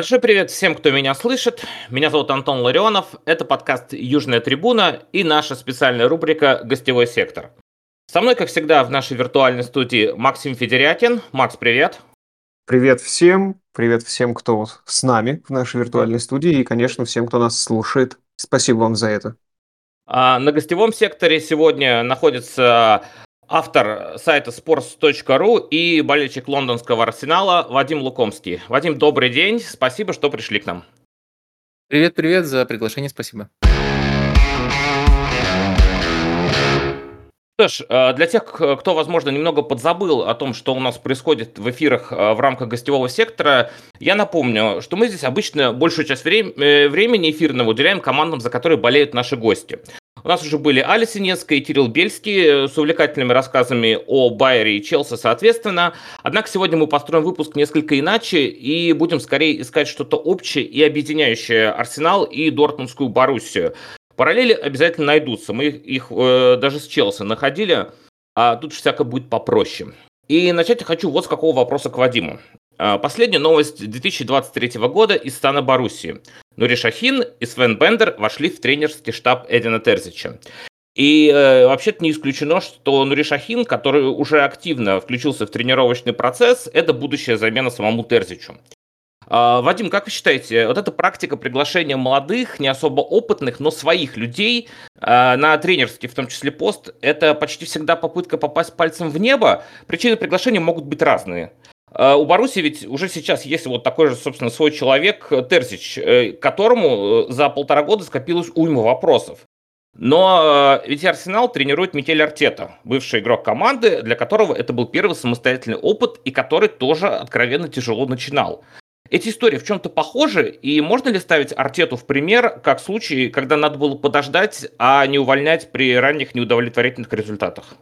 Большой привет всем, кто меня слышит. Меня зовут Антон Ларионов. Это подкаст «Южная трибуна» и наша специальная рубрика «Гостевой сектор». Со мной, как всегда, в нашей виртуальной студии Максим Федерякин. Макс, привет. Привет всем. Привет всем, кто с нами в нашей виртуальной студии. И, конечно, всем, кто нас слушает. Спасибо вам за это. А на гостевом секторе сегодня находится автор сайта sports.ru и болельщик лондонского арсенала Вадим Лукомский. Вадим, добрый день, спасибо, что пришли к нам. Привет-привет, за приглашение спасибо. Что ж, э, для тех, кто, возможно, немного подзабыл о том, что у нас происходит в эфирах э, в рамках гостевого сектора, я напомню, что мы здесь обычно большую часть э, времени эфирного уделяем командам, за которые болеют наши гости. У нас уже были Али Синецкая и Кирилл Бельский с увлекательными рассказами о Байере и Челси, соответственно. Однако сегодня мы построим выпуск несколько иначе и будем скорее искать что-то общее и объединяющее Арсенал и Дортмундскую Боруссию. Параллели обязательно найдутся. Мы их э, даже с Челси находили, а тут всяко будет попроще. И начать я хочу вот с какого вопроса к Вадиму. А, последняя новость 2023 года из стана Боруссии. Нури Шахин и Свен Бендер вошли в тренерский штаб Эдина Терзича. И э, вообще-то не исключено, что Нури Шахин, который уже активно включился в тренировочный процесс, это будущая замена самому Терзичу. Э, Вадим, как вы считаете, вот эта практика приглашения молодых, не особо опытных, но своих людей э, на тренерский, в том числе пост, это почти всегда попытка попасть пальцем в небо? Причины приглашения могут быть разные. А, у Баруси ведь уже сейчас есть вот такой же, собственно, свой человек Терзич, э, которому э, за полтора года скопилось уйма вопросов. Но э, ведь Арсенал тренирует Микель Артета, бывший игрок команды, для которого это был первый самостоятельный опыт и который тоже откровенно тяжело начинал. Эти истории в чем-то похожи, и можно ли ставить Артету в пример, как случай, когда надо было подождать, а не увольнять при ранних неудовлетворительных результатах?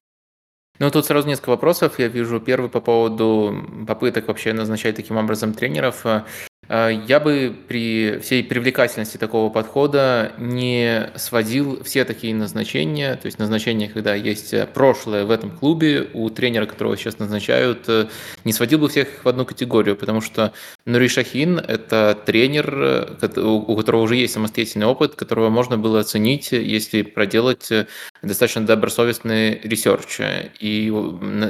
Ну, тут сразу несколько вопросов. Я вижу первый по поводу попыток вообще назначать таким образом тренеров. Э, я бы при всей привлекательности такого подхода не сводил все такие назначения, то есть назначения, когда есть прошлое в этом клубе, у тренера, которого сейчас назначают, э, не сводил бы всех в одну категорию, потому что Нури Шахин – это тренер, э, у которого уже есть самостоятельный опыт, которого можно было оценить, если проделать достаточно добросовестный research. И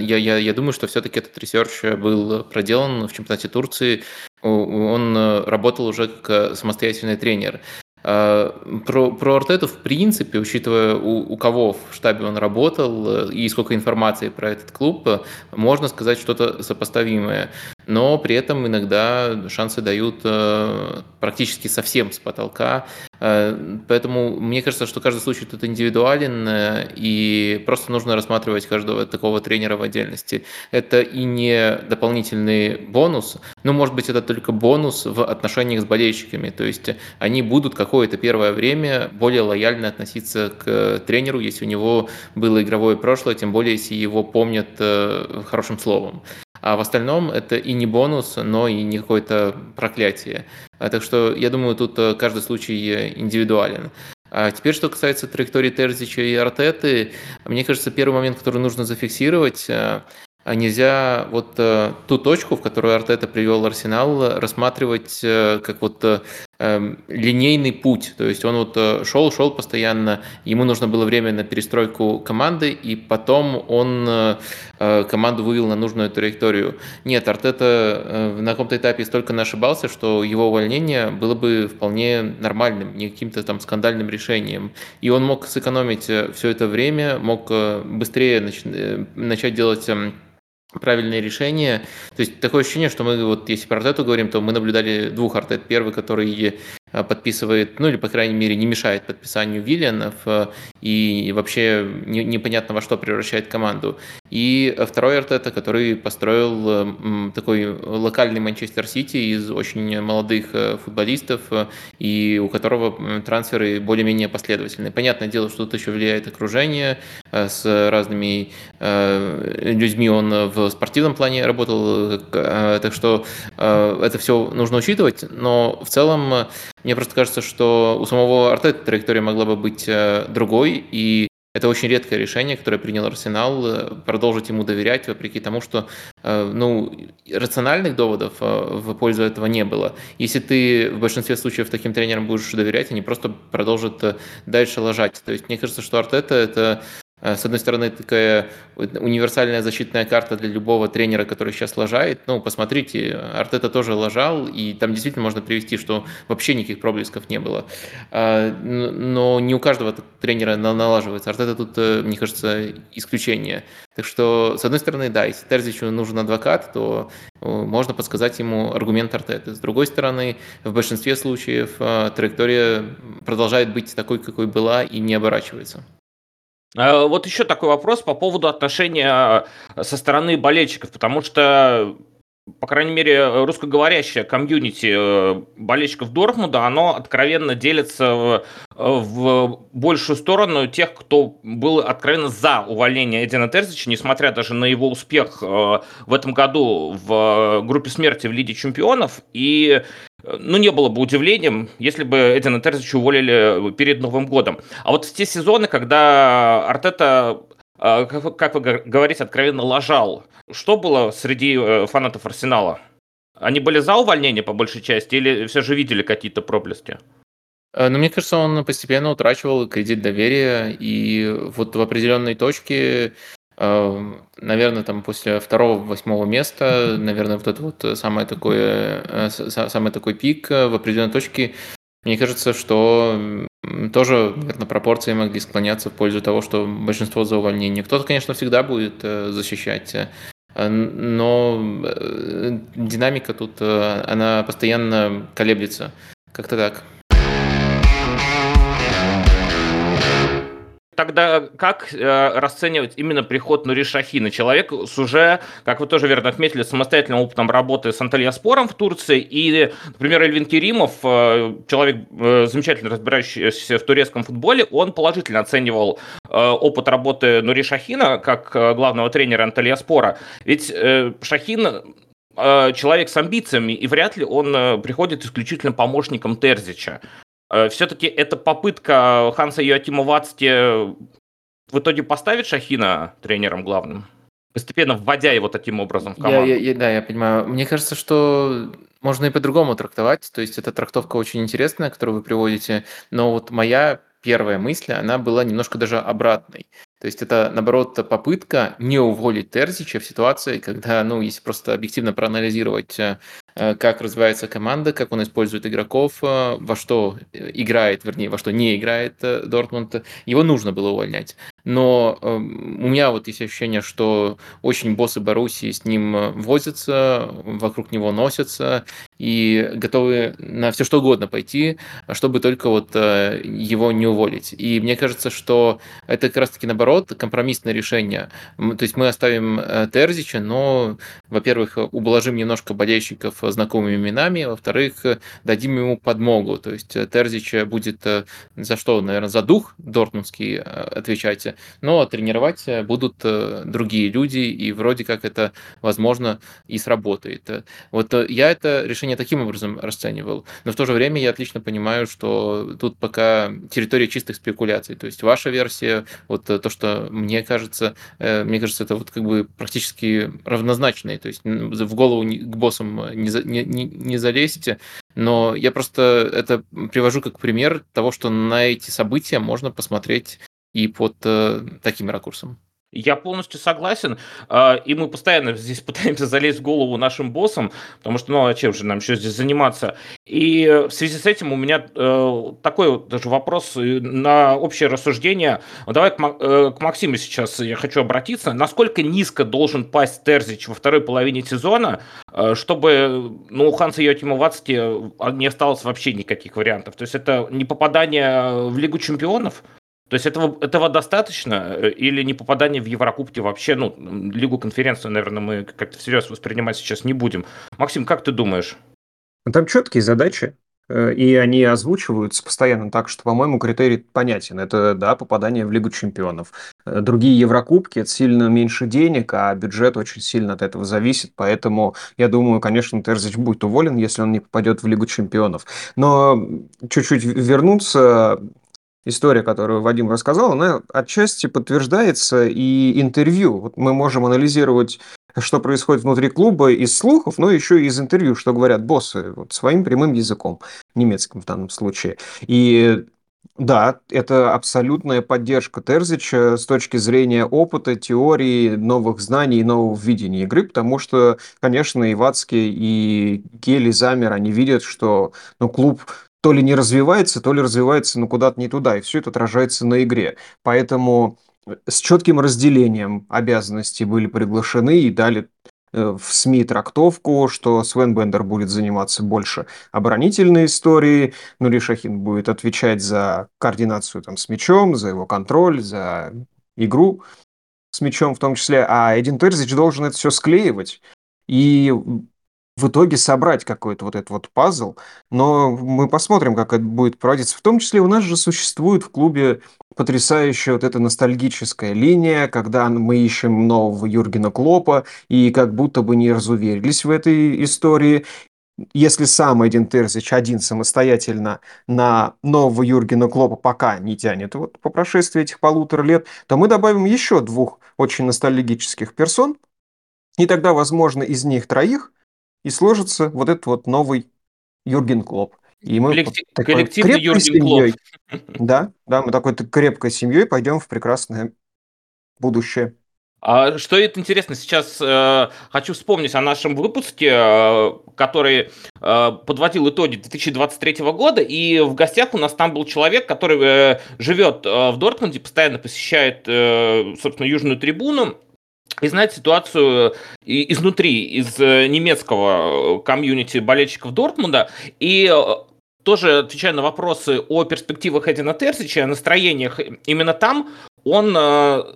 я, я, я думаю, что все-таки этот research был проделан в чемпионате Турции он э, работал уже как самостоятельный тренер. А, про, про Артету, в принципе, учитывая у, у кого в штабе он работал э, и сколько информации про этот клуб, э, можно сказать что-то сопоставимое. Но при этом иногда шансы дают практически совсем с потолка. Поэтому мне кажется, что каждый случай тут индивидуален, и просто нужно рассматривать каждого такого тренера в отдельности. Это и не дополнительный бонус, но, может быть, это только бонус в отношениях с болельщиками. То есть они будут какое-то первое время более лояльно относиться к тренеру, если у него было игровое прошлое, тем более, если его помнят э, хорошим словом. А в остальном это и не бонус, но и не какое-то проклятие. А так что я думаю, тут э, каждый случай индивидуален. А теперь, что касается траектории Терзича и Артеты, мне кажется, первый момент, который нужно зафиксировать, э, нельзя вот э, ту точку, в которую Артета привел Арсенал, рассматривать э, как вот э, эм, линейный путь. То есть он вот шел, шел постоянно, ему нужно было время на перестройку команды, и потом он команду вывел на нужную траекторию. Нет, Артета на каком-то этапе столько ошибался, что его увольнение было бы вполне нормальным, не каким-то там скандальным решением. И он мог сэкономить все это время, мог быстрее нач- начать делать правильное решение. То есть такое ощущение, что мы вот если про Артету говорим, то мы наблюдали двух Артет. Первый, который подписывает, ну или, по крайней мере, не мешает подписанию Виллианов э, и вообще не, непонятно во что превращает команду. И второй Артета, который построил э, такой локальный Манчестер Сити из очень молодых футболистов и у которого трансферы более-менее последовательные. Понятное дело, что тут еще влияет окружение, с разными людьми он в спортивном плане работал, так что это все нужно учитывать, но в целом мне просто кажется, что у самого Артета траектория могла бы быть э, другой, и это очень редкое решение, которое принял Арсенал, э, продолжить ему доверять, вопреки тому, что э, ну, рациональных доводов в пользу этого не было. Если ты в большинстве случаев таким тренерам будешь доверять, они просто продолжат дальше лажать. То есть мне кажется, что Артета – это с одной стороны, такая универсальная защитная карта для любого тренера, который сейчас лажает. Ну, посмотрите, Артета тоже лажал, и там действительно можно привести, что вообще никаких проблесков не было. А, но не у каждого тренера налаживается. Артета тут, э, мне кажется, исключение. Так что, с одной стороны, да, если Терзичу нужен адвокат, то э, можно подсказать ему аргумент Артеты. С другой стороны, в большинстве случаев траектория продолжает быть такой, какой была, и не оборачивается. А, вот еще такой вопрос по поводу отношения э, со стороны болельщиков, потому что по крайней мере, русскоговорящее комьюнити э, болельщиков Дортмунда, оно откровенно делится в, в большую сторону тех, кто был откровенно за увольнение Эдина Терзича, несмотря даже на его успех э, в этом году в группе смерти в Лиге чемпионов. И ну, не было бы удивлением, если бы Эдина Терзича уволили перед Новым годом. А вот в те сезоны, когда Артета а, как вы говорите, откровенно лажал. Что было среди э, фанатов Арсенала? Они были за увольнение по большей части или все же видели какие-то проблески? Э, ну, мне кажется, он постепенно утрачивал кредит доверия, и вот в определенной точке, э, наверное, там после второго-восьмого места, наверное, вот это вот самое такое, самый такой пик в определенной точке, мне кажется, что тоже, наверное, пропорции могли склоняться в пользу того, что большинство за увольнение. Кто-то, конечно, всегда будет э, защищать, э, но э, динамика тут, она постоянно колеблется. Как-то так. Тогда как э, расценивать именно приход Нури Шахина? Человек с уже, как вы тоже верно отметили, самостоятельным опытом работы с Анталья Спором в Турции. И, например, Эльвин Керимов, э, человек, э, замечательно разбирающийся в турецком футболе, он положительно оценивал э, опыт работы Нури Шахина как э, главного тренера Анталья Спора. Ведь э, Шахин э, человек с амбициями, и вряд ли он э, приходит исключительно помощником Терзича. Э, Все-таки это попытка Ханса Йоатима Вацти в итоге поставить Шахина тренером главным? Постепенно вводя его таким образом в команду. Я, я, да, я понимаю. Мне кажется, что можно и по-другому трактовать. То есть эта трактовка очень интересная, которую вы приводите. Но вот моя первая мысль, она была немножко даже обратной. То есть это, наоборот, попытка не уволить Терзича в ситуации, когда, ну, если просто объективно проанализировать э, Э, как развивается команда, как он использует игроков, э, во что играет, вернее, во что не играет э, Дортмунд. Его нужно было увольнять. Но у меня вот есть ощущение, что очень боссы Боруссии с ним возятся, вокруг него носятся и готовы на все что угодно пойти, чтобы только вот его не уволить. И мне кажется, что это как раз-таки наоборот компромиссное решение. То есть мы оставим Терзича, но, во-первых, ублажим немножко болельщиков знакомыми именами, во-вторых, дадим ему подмогу. То есть э, Терзич будет э, за что, наверное, за дух дортмундский э, отвечать, но тренировать будут другие люди, и вроде как это, возможно, и сработает. Вот я это решение таким образом расценивал, но в то же время я отлично понимаю, что тут пока территория чистых спекуляций. То есть ваша версия, вот то, что мне кажется, мне кажется, это вот как бы практически равнозначные. То есть в голову к боссам не, не, не, не залезьте. Но я просто это привожу как пример того, что на эти события можно посмотреть и под э, таким ракурсом. Я полностью согласен, а, и мы постоянно здесь пытаемся залезть в голову нашим боссам, потому что, ну, а чем же нам еще здесь заниматься? И в связи с этим у меня э, такой вот даже вопрос на общее рассуждение. Давай к, э, Максиму сейчас я хочу обратиться. Насколько низко должен пасть Терзич во второй половине сезона, э, чтобы ну, у Ханса Йотима Вацки не осталось вообще никаких вариантов? То есть это не попадание в Лигу чемпионов? То есть этого, этого достаточно э, или не попадание в Еврокубки вообще, ну, Лигу конференцию, наверное, мы как-то всерьез воспринимать сейчас не будем. Максим, как ты думаешь? Ну, там четкие задачи, э, и они озвучиваются постоянно так, что, по-моему, критерий понятен. Это, да, попадание в Лигу чемпионов. Э, другие Еврокубки – это сильно меньше денег, а бюджет очень сильно от этого зависит. Поэтому, я думаю, конечно, Терзич будет уволен, если он не попадет в Лигу чемпионов. Но чуть-чуть вернуться история, которую Вадим рассказал, она отчасти подтверждается и интервью. Вот мы можем анализировать, что происходит внутри клуба из слухов, но еще и из интервью, что говорят боссы вот, своим прямым языком, немецким в данном случае. И да, это абсолютная поддержка Терзича с точки зрения опыта, теории, новых знаний и нового видения игры, потому что, конечно, и Вацкий, и Гели, Замер, они видят, что ну, клуб то ли не развивается, то ли развивается, но куда-то не туда, и все это отражается на игре. Поэтому э, с четким разделением обязанностей были приглашены и дали э, в СМИ трактовку, что Свен Бендер будет заниматься больше оборонительной историей, Нури Шахин будет отвечать за координацию там, с мячом, за его контроль, за игру с мячом в том числе, а Эдин Терзич должен это все склеивать. И в итоге собрать какой-то вот этот вот пазл, но мы посмотрим, как это будет проводиться. В том числе у нас же существует в клубе потрясающая вот эта ностальгическая линия, когда мы ищем нового Юргена Клопа и как будто бы не разуверились в этой истории. Если сам Эдин Терзич один самостоятельно на нового Юргена Клопа пока не тянет вот по прошествии этих полутора лет, то мы добавим еще двух очень ностальгических персон, и тогда, возможно, из них троих и сложится вот этот вот новый Юрген Клоп. И мы Коллектив, коллективный Юрген семьей, Клоп. Да, да, мы такой крепкой семьей пойдем в прекрасное будущее. А что это интересно, сейчас э, хочу вспомнить о нашем выпуске, э, который э, подводил итоги 2023 года, и в гостях у нас там был человек, который э, живет э, в Дортмунде, постоянно посещает, э, собственно, Южную трибуну, и знать ситуацию э, изнутри, из э, немецкого э, комьюнити болельщиков Дортмунда. И тоже отвечая на вопросы о перспективах Эдина Терзича, о настроениях именно там, он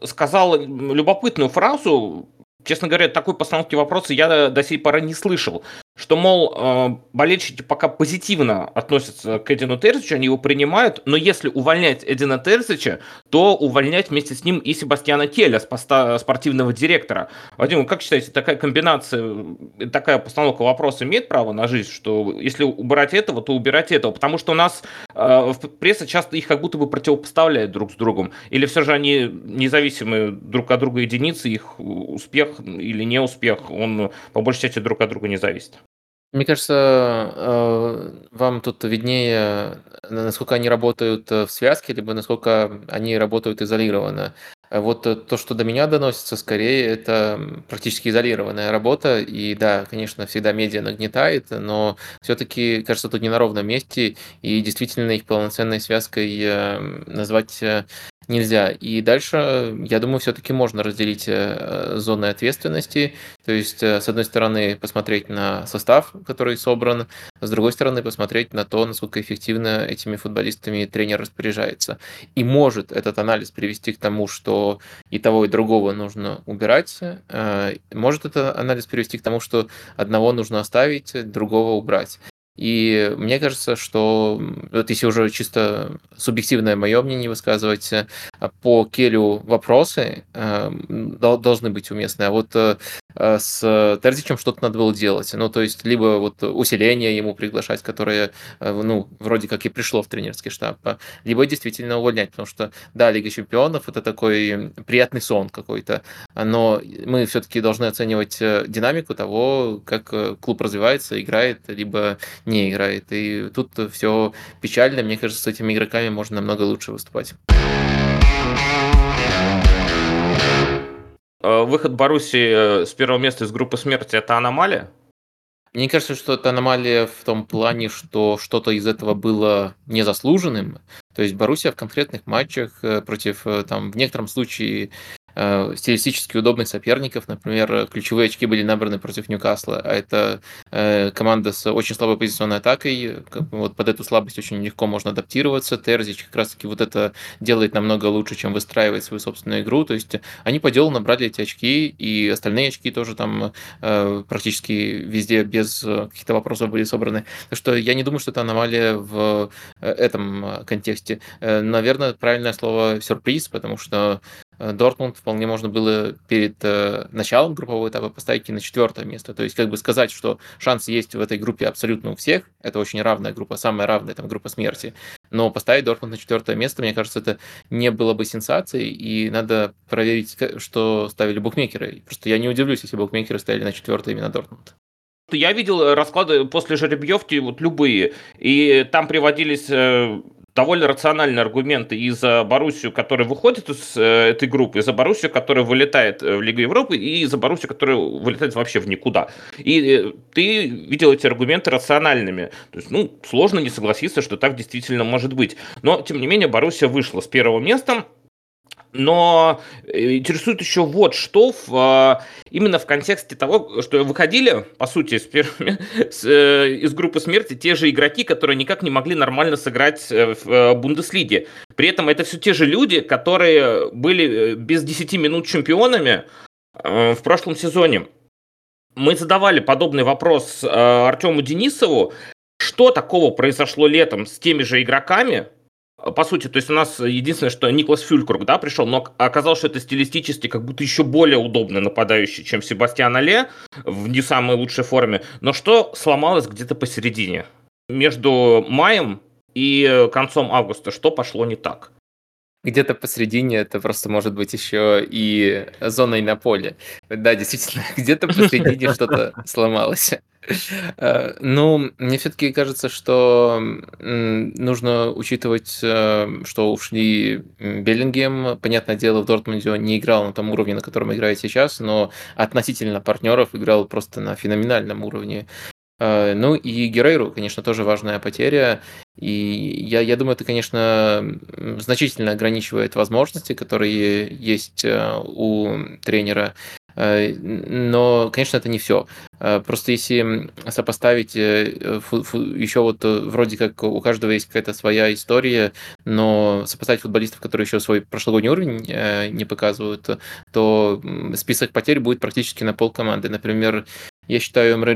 сказал любопытную фразу, честно говоря, такой постановки вопроса я до сей поры не слышал что, мол, э, болельщики пока позитивно относятся к Эдину Терзичу, они его принимают, но если увольнять Эдина Терзича, то увольнять вместе с ним и Себастьяна Келя с поста спортивного директора. Вадим, как считаете, такая комбинация, такая постановка вопроса имеет право на жизнь, что если убирать этого, то убирать этого? Потому что у нас э, пресса часто их как будто бы противопоставляет друг с другом. Или все же они независимые друг от друга единицы, их успех или неуспех, он по большей части друг от друга не зависит? Мне кажется, э, вам тут виднее, насколько они работают э, в связке, либо насколько они работают изолированно. А вот э, то, что до меня доносится, скорее это практически изолированная работа. И да, конечно, всегда медиа нагнетает, но все-таки, кажется, тут не на ровном месте, и действительно их полноценной связкой назвать нельзя. И дальше, я думаю, все-таки можно разделить э, зоны ответственности. То есть, э, с одной стороны, посмотреть на состав, который собран, с другой стороны, посмотреть на то, насколько эффективно этими футболистами тренер распоряжается. И может этот анализ привести к тому, что и того, и другого нужно убирать. Э, может это анализ привести к тому, что одного нужно оставить, другого убрать. И мне кажется, что вот если уже чисто субъективное мое мнение высказывать, э, по Келю вопросы э, должны быть уместны, а вот э, с Терзичем что-то надо было делать. Ну, то есть, либо вот усиление ему приглашать, которое, ну, вроде как и пришло в тренерский штаб, а, либо действительно увольнять, потому что, да, Лига Чемпионов – это такой приятный сон какой-то, но мы все-таки должны оценивать динамику того, как клуб развивается, играет, либо не играет. И тут все печально. Мне кажется, с этими игроками можно намного лучше выступать. Выход Баруси э, с первого места из группы смерти – это аномалия? Мне кажется, что это аномалия в том плане, что что-то из этого было незаслуженным. То есть Боруссия в конкретных матчах э, против, там, в некотором случае, Э, стилистически удобных соперников. Например, ключевые очки были набраны против Ньюкасла, а это э, команда с очень слабой позиционной атакой. Вот под эту слабость очень легко можно адаптироваться. Терзич как раз-таки вот это делает намного лучше, чем выстраивает свою собственную игру. То есть они по делу набрали эти очки, и остальные очки тоже там э, практически везде без каких-то вопросов были собраны. Так что я не думаю, что это аномалия в этом контексте. Наверное, правильное слово сюрприз, потому что Дортмунд вполне можно было перед началом группового этапа поставить на четвертое место. То есть как бы сказать, что шанс есть в этой группе абсолютно у всех, это очень равная группа, самая равная там группа смерти. Но поставить Дортмунд на четвертое место, мне кажется, это не было бы сенсацией, и надо проверить, что ставили букмекеры. Просто я не удивлюсь, если букмекеры ставили на четвертое именно Дортмунд. Я видел расклады после жеребьевки, вот любые, и там приводились э, довольно рациональные аргументы и за Боруссию, которая выходит из э, этой группы, и за Боруссию, которая вылетает э, в Лигу Европы, и за Боруссию, которая вылетает вообще в никуда. И ты видел эти аргументы рациональными. То есть, ну, сложно не согласиться, что так действительно может быть. Но, тем не менее, Боруссия вышла с первого места, но э, интересует еще вот что в, а, именно в контексте того, что выходили, по сути, с с, э, из группы смерти те же игроки, которые никак не могли нормально сыграть э, в Бундеслиге. При этом это все те же люди, которые были без 10 минут чемпионами в прошлом сезоне. Мы задавали подобный вопрос Артему Денисову, что такого произошло летом с теми же игроками, по сути, то есть у нас единственное, что Никлас Фюлькруг, да, пришел, но оказалось, что это стилистически как будто еще более удобный нападающий, чем Себастьян Але в не самой лучшей форме. Но что сломалось где-то посередине? Между маем и концом августа что пошло не так? Где-то посередине это просто может быть еще и зоной на поле. Да, действительно, где-то посередине что-то сломалось. Э, ну, мне все-таки кажется, что нужно учитывать, э, что ушли Беллингем. Понятное дело, в Дортмунде он не играл на том уровне, на котором играет сейчас, но относительно партнеров играл просто на феноменальном уровне. Э, ну и Герейру, конечно, тоже важная потеря. И я, я думаю, это, конечно, значительно ограничивает возможности, которые есть у тренера. Э, но, конечно, это не все. Э, просто если сопоставить э, еще вот вроде как у каждого есть какая-то своя история, но сопоставить футболистов, которые еще свой прошлогодний уровень не показывают, то список потерь будет практически на пол команды. Например, я считаю Эмре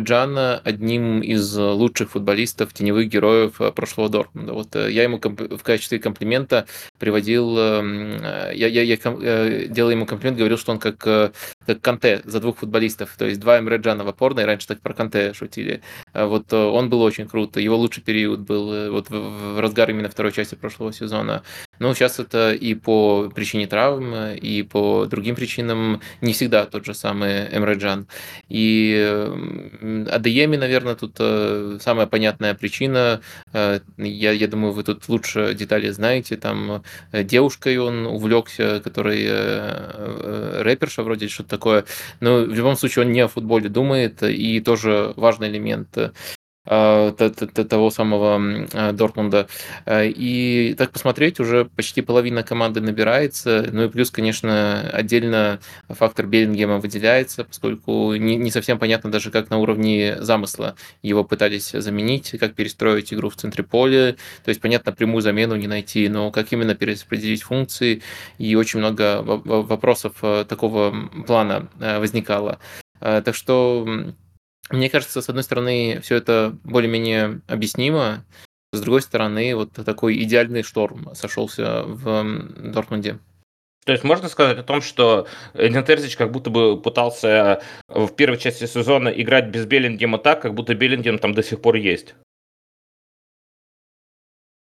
одним из лучших футболистов, теневых героев э, прошлого Дортмунда. Вот э, я ему в качестве комплимента приводил, эм, э, я, я, я делал ему комплимент, говорил, что он как, как Канте за двух футболистов, то есть два Эмре в опорной, раньше так про Канте шутили. Вот он был очень крут, его лучший период был вот в, в разгар именно второй части прошлого сезона. Но сейчас это и по причине травм, и по другим причинам не всегда тот же самый Эмреджан. И Адееми, наверное, тут э, самая понятная причина. Э, я, я думаю, вы тут лучше детали знаете. Там э, девушкой он увлекся, который рэперша вроде что-то такое. Но в любом случае он не о футболе думает, и тоже важный элемент того самого э, Дортмунда. Э, и так посмотреть, уже почти половина команды набирается. Ну и плюс, конечно, отдельно фактор Беллингема выделяется, поскольку не, не совсем понятно даже, как на уровне замысла его пытались заменить, как перестроить игру в центре поля. То есть, понятно, прямую замену не найти, но как именно перераспределить функции. И очень много вопросов такого плана возникало. Так что мне кажется, с одной стороны, все это более-менее объяснимо, с другой стороны, вот такой идеальный шторм сошелся в Дортмунде. То есть можно сказать о том, что Эдин Терзич как будто бы пытался в первой части сезона играть без Беллингема так, как будто Беллингем там до сих пор есть?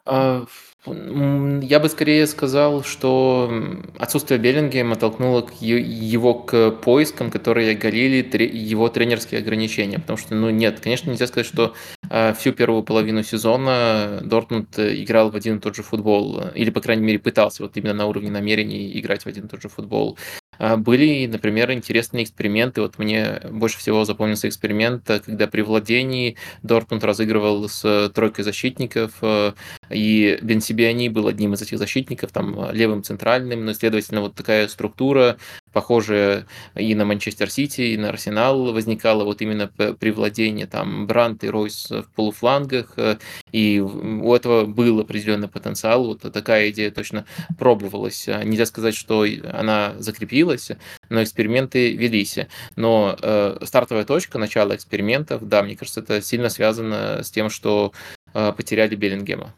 А, я бы скорее сказал, что отсутствие Беллингема толкнуло его к поискам, которые галили его тренерские ограничения. Потому что, ну нет, конечно, нельзя сказать, что а, всю первую половину сезона Дортмунд играл в один и тот же футбол. Или, по крайней мере, пытался вот именно на уровне намерений играть в один и тот же футбол. А, были, например, интересные эксперименты. Вот мне больше всего запомнился эксперимент, э, когда при владении Дортмунд разыгрывал с тройкой защитников, э, и Бенсибиани был одним из этих защитников, там левым центральным, но, следовательно, вот такая структура, похожая и на Манчестер Сити, и на Арсенал возникала вот именно при владении, там Брант и Ройс в полуфлангах, э, и у этого был определенный потенциал, вот такая идея точно пробовалась. Нельзя сказать, что она закрепилась, но эксперименты велись. Но э, стартовая точка начала экспериментов, да, мне кажется, это сильно связано с тем, что э, потеряли Беллингема.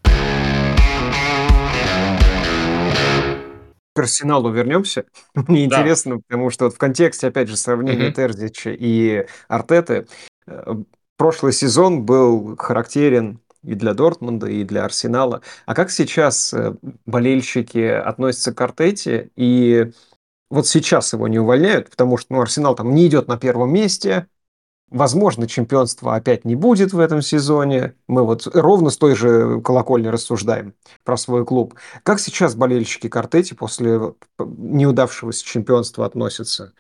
К Арсеналу вернемся. Мне Да. интересно, потому что вот в контексте, опять же, сравнения Мгм. Терзича и Артеты, э, прошлый сезон был характерен и для Дортмунда, и для Арсенала. А как сейчас э, болельщики относятся к Артете? И вот сейчас его не увольняют, потому что ну, Арсенал там не идет на первом месте, Возможно, чемпионства опять не будет в этом сезоне. Мы вот ровно с той же колокольни рассуждаем про свой клуб. Как сейчас болельщики Картети после неудавшегося чемпионства относятся?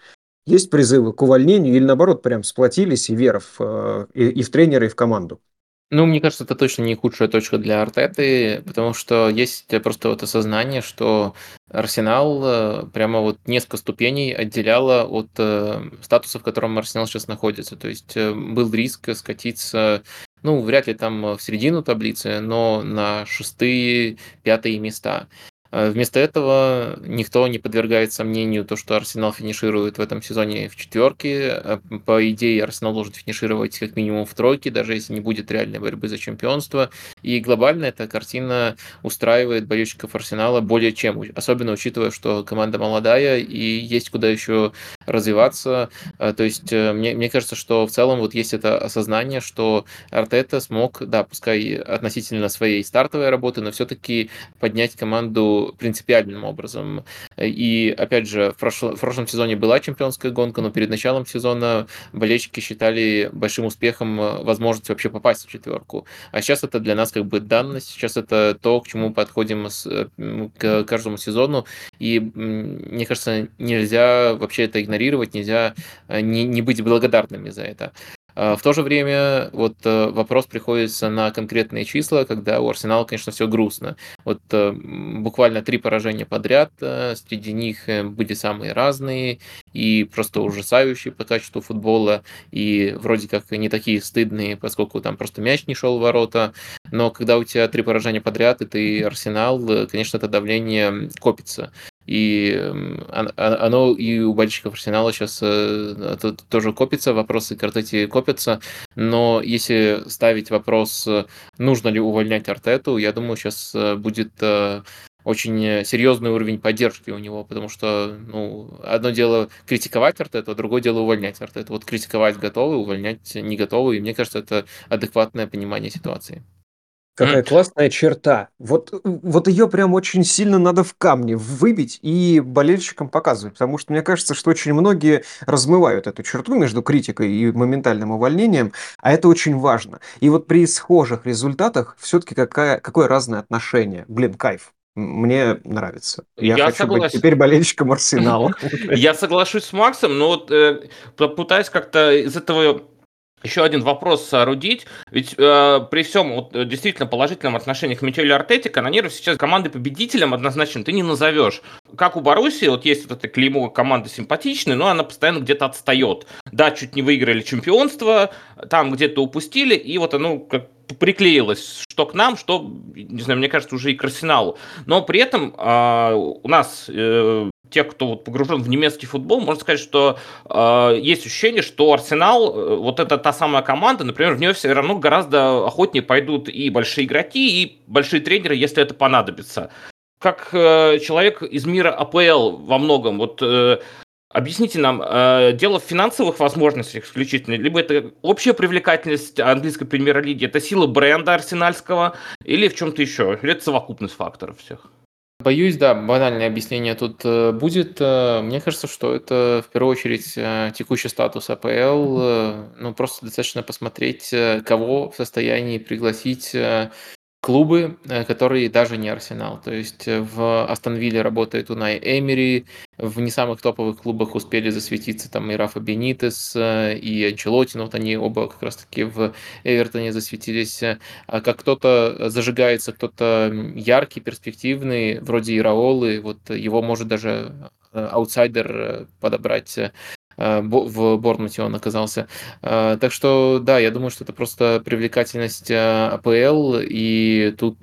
Есть призывы к увольнению или наоборот прям сплотились и вера в, э, и, и в тренера, и в команду? Ну, мне кажется, это точно не худшая точка для Артеты, потому что есть просто вот осознание, что Арсенал э, прямо вот несколько ступеней отделяло от э, статуса, в котором Арсенал сейчас находится. То есть э, был риск скатиться, ну, вряд ли там в середину таблицы, но на шестые, пятые места. Э, вместо этого никто не подвергает сомнению то, что Арсенал финиширует в этом сезоне в четверке. Э, по идее, Арсенал должен финишировать как минимум в тройке, даже если не будет реальной борьбы за чемпионство. И глобально эта картина устраивает болельщиков Арсенала более чем, особенно учитывая, что команда молодая и есть куда еще развиваться. Э, то есть мне, мне кажется, что в целом вот есть это осознание, что Артета смог, да, пускай относительно своей стартовой работы, но все-таки поднять команду принципиальным образом. И, опять же, в, прошло, в прошлом сезоне была чемпионская гонка, но перед началом сезона болельщики считали большим успехом э, возможность вообще попасть в четверку. А сейчас это для нас как бы данность, сейчас это то, к чему подходим с, э, к каждому сезону. И мне кажется, нельзя вообще это игнорировать, нельзя э, не, не быть благодарными за это. А, в то же время вот э, вопрос приходится на конкретные числа, когда у Арсенала, конечно, все грустно. Вот э, буквально три поражения подряд, э, среди них были самые разные и просто ужасающие по качеству футбола, и вроде как не такие стыдные, поскольку там просто мяч не шел в ворота. Но когда у тебя три поражения подряд, и ты Арсенал, конечно, это давление копится. И оно и у болельщиков Арсенала сейчас э, тоже копится, вопросы к Артете копятся, но если ставить вопрос, нужно ли увольнять Артету, я думаю, сейчас э, будет э, очень серьезный уровень поддержки у него, потому что, ну, одно дело критиковать Артету, а другое дело увольнять Артету. Вот критиковать готовы, увольнять не готовы, и мне кажется, это адекватное понимание ситуации. Какая mm. классная черта. Вот, вот ее прям очень сильно надо в камне выбить и болельщикам показывать, потому что мне кажется, что очень многие размывают эту черту между критикой и моментальным увольнением, а это очень важно. И вот при схожих результатах все-таки какая, какое разное отношение. Блин, кайф. Мне нравится. Я, Я хочу согласен. быть теперь болельщиком Арсенала. Я соглашусь с Максом, но вот э, попытаюсь как-то из этого еще один вопрос соорудить. Ведь э, при всем вот, э, действительно положительном отношении к Мичелю Артете, канониров сейчас команды победителем однозначно ты не назовешь. Как у Баруси, вот есть вот это клеймо команды симпатичная, но она постоянно где-то отстает. Да, чуть не выиграли чемпионство, там где-то упустили, и вот оно как приклеилось что к нам, что, не знаю, мне кажется, уже и к Арсеналу. Но при этом э, у нас э, тех, кто вот погружен в немецкий футбол, можно сказать, что э, есть ощущение, что Арсенал, э, вот это та самая команда, например, в нее все равно гораздо охотнее пойдут и большие игроки, и большие тренеры, если это понадобится. Как э, человек из мира АПЛ во многом, вот э, Объясните нам, э, дело в финансовых возможностях исключительно, либо это общая привлекательность английской премьер-лиги, это сила бренда арсенальского, или в чем-то еще, или это совокупность факторов всех? Боюсь, да, банальное объяснение тут э, будет. Э, мне кажется, что это в первую очередь э, текущий статус АПЛ. Ну, просто достаточно посмотреть, кого в состоянии пригласить клубы, э, которые даже не Арсенал. То есть э, в Астон Вилле работает Унай Эмери, в не самых топовых клубах успели засветиться там и Рафа Бенитес, э, и Анчелоти, но вот они оба как раз-таки в Эвертоне засветились. А как кто-то зажигается, кто-то яркий, перспективный, вроде Ираолы, вот его может даже аутсайдер подобрать в Борнмуте он оказался. Э, так что, да, я думаю, что это просто привлекательность э, АПЛ, и тут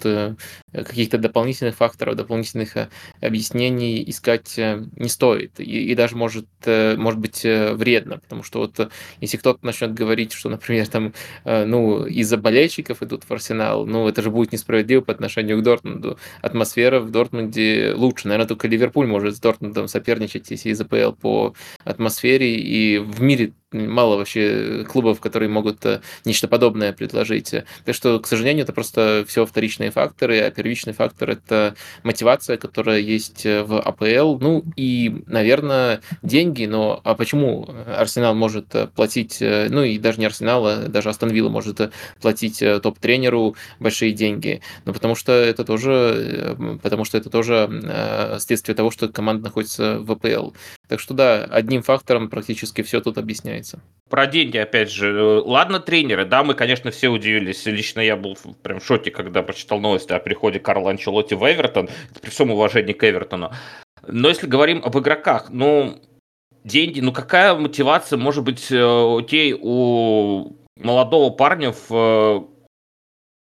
каких-то дополнительных факторов, дополнительных объяснений искать не стоит. И, и даже может, может быть вредно, потому что вот если кто-то начнет говорить, что, например, там, ну, из-за болельщиков идут в Арсенал, ну, это же будет несправедливо по отношению к Дортмунду. Атмосфера в Дортмунде лучше. Наверное, только Ливерпуль может с Дортмундом соперничать, если из АПЛ по атмосфере. И в мире мало вообще клубов, которые могут э, нечто подобное предложить. Так что, к сожалению, это просто все вторичные факторы, а первичный фактор — это мотивация, которая есть э, в АПЛ. Ну и, наверное, деньги, но а почему Арсенал может э, платить, ну и даже не Арсенал, а даже Астон Вилла может платить топ-тренеру большие деньги? Ну потому что это тоже, потому что это тоже следствие того, что команда находится в АПЛ. Так что да, одним фактором практически все тут объясняется. Про деньги, опять же. Э, ладно, тренеры, да, мы, конечно, все удивились. Лично я был прям в шоке, когда прочитал новости о приходе Карла Анчелотти в Эвертон, при всем уважении к Эвертону. Но если говорим об игроках, ну, деньги, ну какая мотивация может быть э, окей, у молодого парня в э,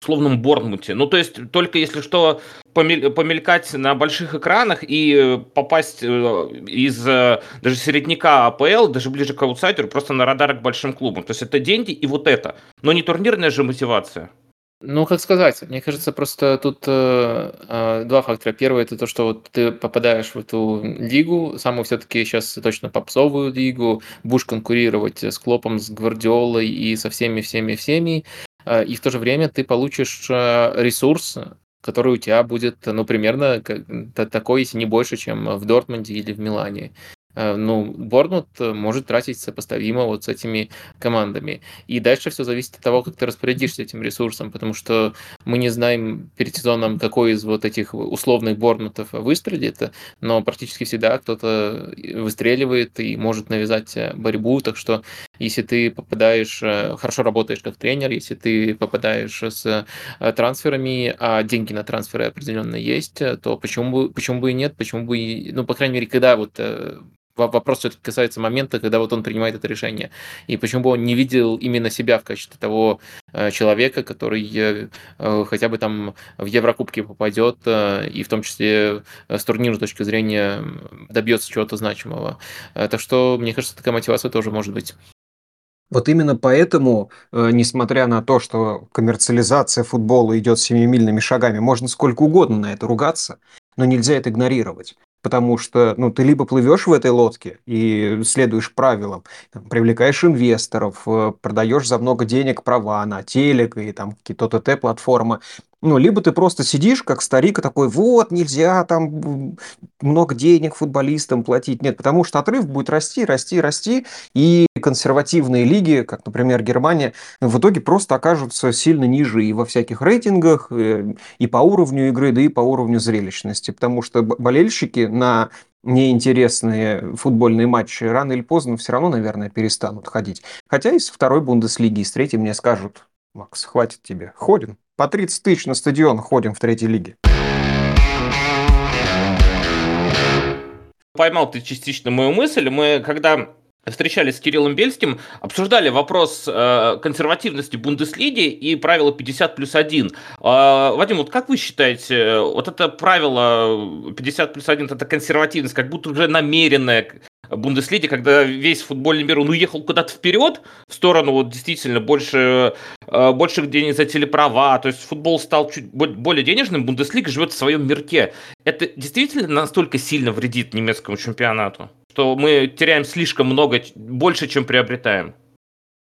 условном Борнмуте. Ну, то есть, только если что, помелькать на больших экранах и э, попасть э, из э, даже середняка АПЛ, даже ближе к аутсайдеру, просто на радар к большим клубам. То есть, это деньги и вот это. Но не турнирная же мотивация. Ну, как сказать, мне кажется, просто тут э, два фактора. Первый это то, что вот ты попадаешь в эту лигу, самую все-таки сейчас точно попсовую лигу, будешь конкурировать с Клопом, с Гвардиолой и со всеми, всеми, всеми. А, и в то же время ты получишь а, ресурс, который у тебя будет, ну, примерно такой, если не больше, чем в Дортмунде или в Милане. Э, ну, Борнмут может тратить сопоставимо вот с этими командами. И дальше все зависит от того, как ты распорядишься этим ресурсом, потому что мы не знаем перед сезоном, какой из вот этих условных Борнмутов выстрелит, но практически всегда кто-то выстреливает и может навязать э, борьбу, так что если ты попадаешь, хорошо работаешь как тренер, если ты попадаешь с трансферами, а деньги на трансферы определенно есть, то почему бы, почему бы и нет, почему бы и, ну, по крайней мере, когда вот вопрос все-таки касается момента, когда вот он принимает это решение. И почему бы он не видел именно себя в качестве того э, человека, который э, э, хотя бы там в Еврокубке попадет, и в том числе с турнирной точки зрения добьется чего-то значимого. Так что, мне кажется, такая мотивация тоже может быть. Вот именно поэтому, несмотря на то, что коммерциализация футбола идет семимильными шагами, можно сколько угодно на это ругаться, но нельзя это игнорировать потому что ну, ты либо плывешь в этой лодке и следуешь правилам, там, привлекаешь инвесторов, э, продаешь за много денег права на телек и там какие-то ТТ-платформы, ну, либо ты просто сидишь, как старик, и такой, вот, нельзя там много денег футболистам платить. Нет, потому что отрыв будет расти, расти, расти, и консервативные лиги, как, например, Германия, в итоге просто окажутся сильно ниже и во всяких рейтингах, э, и по уровню игры, да и по уровню зрелищности, потому что болельщики на неинтересные футбольные матчи рано или поздно все равно, наверное, перестанут ходить. Хотя из второй Бундеслиги, из третьей мне скажут, Макс, хватит тебе, ходим. По 30 тысяч на стадион ходим в третьей лиге. Поймал ты частично мою мысль. Мы, когда встречались с Кириллом Бельским, обсуждали вопрос э, консервативности Бундеслиги и правила 50 плюс 1. Э, Вадим, вот как вы считаете, вот это правило 50 плюс 1, это консервативность, как будто уже намеренная Бундеслиге, когда весь футбольный мир, он уехал куда-то вперед, в сторону вот действительно больше, э, больше денег за телеправа, то есть футбол стал чуть более денежным, Бундеслига живет в своем мирке. Это действительно настолько сильно вредит немецкому чемпионату, что мы теряем слишком много, больше, чем приобретаем?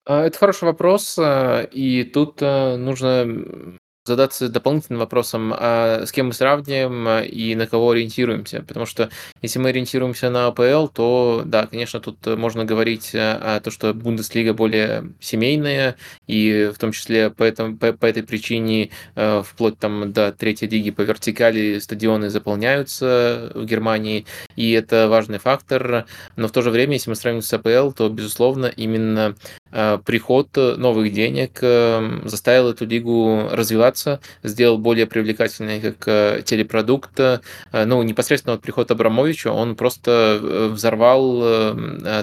А, это хороший вопрос, э, и тут э, нужно задаться дополнительным вопросом, а с кем мы сравниваем а, и на кого ориентируемся. Потому что если мы ориентируемся на АПЛ, то да, конечно, тут можно говорить а, о том, что Бундеслига более семейная, и в том числе по, этому, по, по этой причине вплоть там до третьей лиги по вертикали стадионы заполняются в Германии, и это важный фактор. Но в то же время, если мы сравниваем с АПЛ, то, безусловно, именно приход новых денег заставил эту лигу развиваться развиваться, сделал более привлекательный как телепродукт. Ну, непосредственно вот приход Абрамовича, он просто взорвал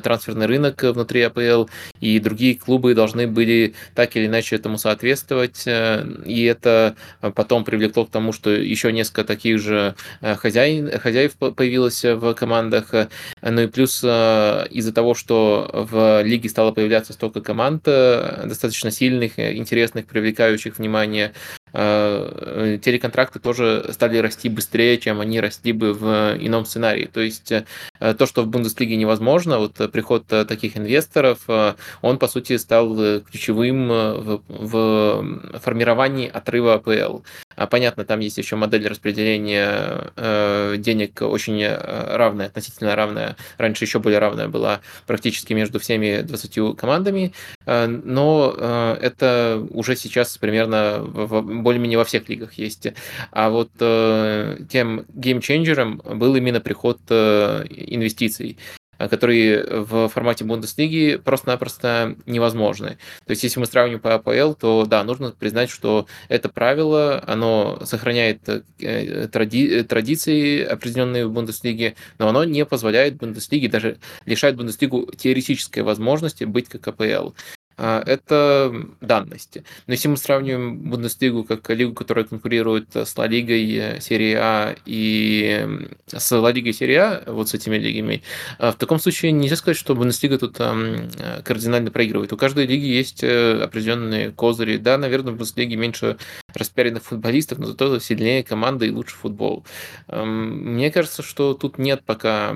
трансферный рынок внутри АПЛ, и другие клубы должны были так или иначе этому соответствовать, и это потом привлекло к тому, что еще несколько таких же хозяин, хозяев появилось в командах, ну и плюс из-за того, что в лиге стало появляться столько команд достаточно сильных, интересных, привлекающих внимание, Э, телеконтракты тоже стали расти быстрее, чем они росли бы в ином сценарии. То есть э, то, что в Бундеслиге невозможно, вот приход таких инвесторов, э, он, по сути, стал ключевым в, в формировании отрыва АПЛ. А понятно, там есть еще модель распределения денег очень равная, относительно равная. Раньше еще более равная была практически между всеми 20 командами, но это уже сейчас примерно в более-менее во всех лигах есть. А вот э, тем геймченджером был именно приход э, инвестиций которые в формате Бундеслиги просто-напросто невозможны. То есть, если мы сравним по АПЛ, то да, нужно признать, что это правило, оно сохраняет э, тради традиции, определенные в Бундеслиге, но оно не позволяет Бундеслиге, даже лишает Бундеслигу теоретической возможности быть как АПЛ. А, это данности. Но если мы сравниваем Бундеслигу как лигу, которая конкурирует с Ла Лигой, Серия А и с Ла Лигой Серия А, вот с этими лигами, а, в таком случае нельзя сказать, что Бундеслига тут кардинально проигрывает. У каждой лиги есть э, определенные козыри. Да, наверное, в Бундеслиге меньше распиаренных футболистов, но зато сильнее команда и лучше футбол. Мне кажется, что тут нет пока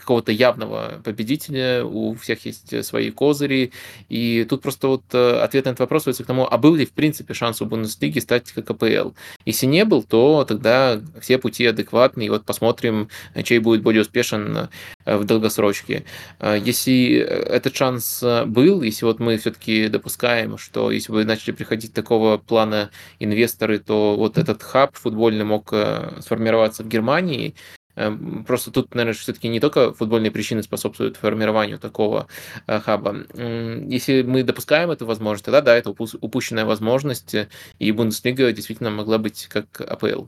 какого-то явного победителя, у всех есть свои козыри, и тут просто вот э, ответ на этот вопрос сводится к тому, а был ли в принципе шанс у Бундеслиги стать как АПЛ? Если не был, то тогда все пути адекватны, и вот посмотрим, чей будет более успешен э, в долгосрочке. Э, если этот шанс был, если вот мы все-таки допускаем, что если бы начали приходить такого плана инвесторы, то вот этот хаб футбольный мог сформироваться в Германии. Эм, просто тут, наверное, все-таки не только футбольные причины способствуют формированию такого э, хаба. Если мы допускаем эту возможность, тогда да, это упущенная возможность, и Бундеслига действительно могла быть как АПЛ.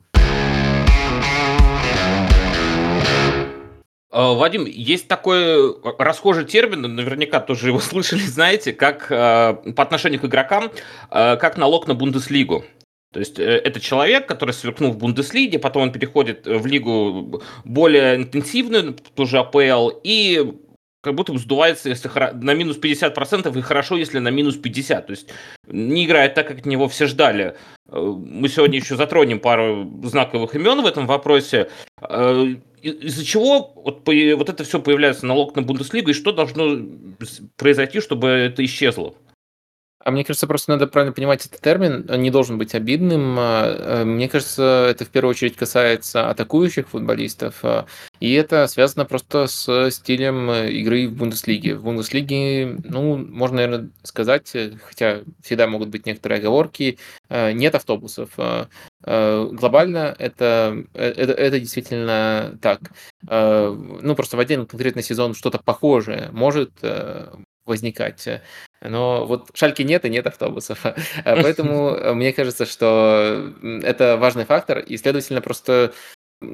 Э, Вадим, есть такой расхожий термин, наверняка тоже его слышали, знаете, как по отношению к игрокам, как налог на Бундеслигу. То есть э, это человек, который сверкнул в Бундеслиге, потом он переходит в лигу более интенсивную, тоже АПЛ, и как будто бы сдувается если на минус 50% и хорошо, если на минус 50%. То есть не играет так, как от него все ждали. Э, мы сегодня еще затронем пару знаковых имен в этом вопросе. Э, из-за чего вот, вот это все появляется налог на Бундеслигу, и что должно произойти, чтобы это исчезло? А мне кажется, просто надо правильно понимать этот термин, он не должен быть обидным. А, э, мне кажется, это в первую очередь касается атакующих футболистов, а, и это связано просто с стилем э, игры в Бундеслиге. В Бундеслиге, ну, можно, наверное, сказать, э, хотя всегда могут быть некоторые оговорки, нет автобусов. Глобально это, это, это действительно так. Ну, просто в один конкретный сезон что-то похожее может возникать. Но вот Шальки нет и нет автобусов. Поэтому мне кажется, что это важный фактор, и, следовательно, просто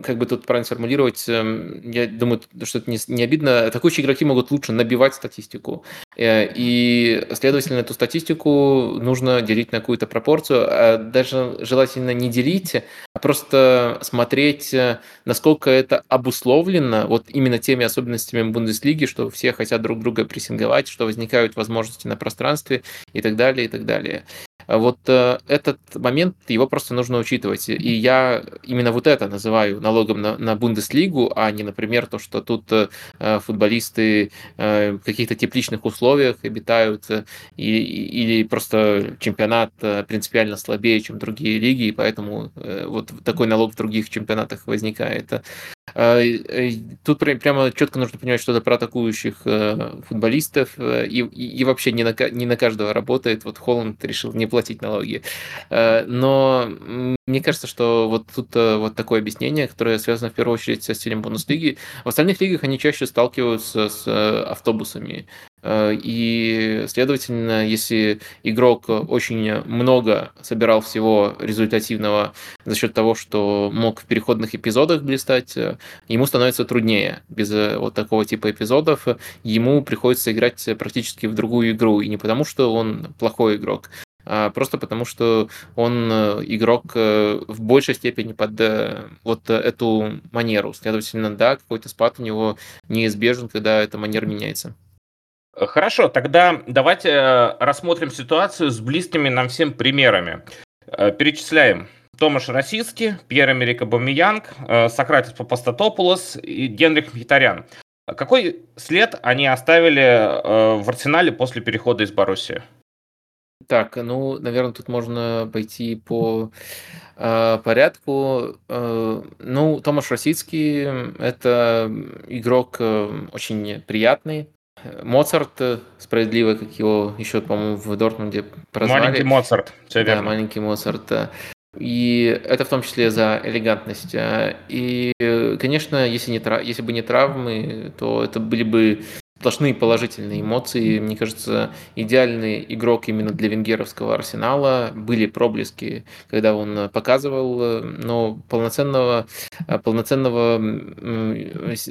как бы тут правильно сформулировать, эм, я думаю, что это не, не обидно. Атакующие игроки могут лучше набивать статистику. Э, и, следовательно, эту статистику нужно делить на какую-то пропорцию. А даже желательно не делить, а просто смотреть, э, насколько это обусловлено вот именно теми особенностями Бундеслиги, что все хотят друг друга прессинговать, что возникают возможности на пространстве и так далее, и так далее. А вот э, этот момент, его просто нужно учитывать. И я именно вот это называю налогом на, на Бундеслигу, а не, например, то, что тут э, футболисты э, в каких-то тепличных условиях обитают, и, или просто чемпионат принципиально слабее, чем другие лиги, и поэтому вот такой налог в других чемпионатах возникает. А, тут прямо четко нужно понимать, что это про атакующих э, футболистов, э, и, и вообще не на, не на каждого работает. Вот Холланд решил не платить налоги. Э, но мне кажется, что вот тут вот такое объяснение, которое связано в первую очередь со стилем Бундеслиги. В остальных лигах они чаще сталкиваются с автобусами. Э, и, следовательно, если игрок очень много собирал всего результативного за счет того, что мог в переходных эпизодах блистать, э, ему становится труднее. Без э, вот такого типа эпизодов ему приходится играть практически в другую игру. И не потому, что он плохой игрок, а просто потому, что он игрок в большей степени под вот эту манеру. Следовательно, да, какой-то спад у него неизбежен, когда эта манера меняется. Э, хорошо, тогда давайте э, рассмотрим ситуацию с близкими нам всем примерами. Э, перечисляем. Томаш Российский, Пьер-Эмерик Абамиянг, Сократис Папастатопулос и Генрих Мхитарян. Какой след они оставили в арсенале после перехода из Боруссии? Так, ну, наверное, тут можно пойти по э, порядку. Э, ну, Томаш Росицкий – это игрок э, очень приятный, Моцарт, э, справедливо, как его еще, по-моему, в Дортмунде прозвали. Маленький Моцарт, все да, маленький Моцарт. Э. И это в том числе за элегантность. Э. И, конечно, если, не, если бы не травмы, то это были бы сплошные положительные эмоции. Мне кажется, идеальный игрок именно для венгеровского арсенала. Были проблески, когда он показывал, но полноценного, полноценного,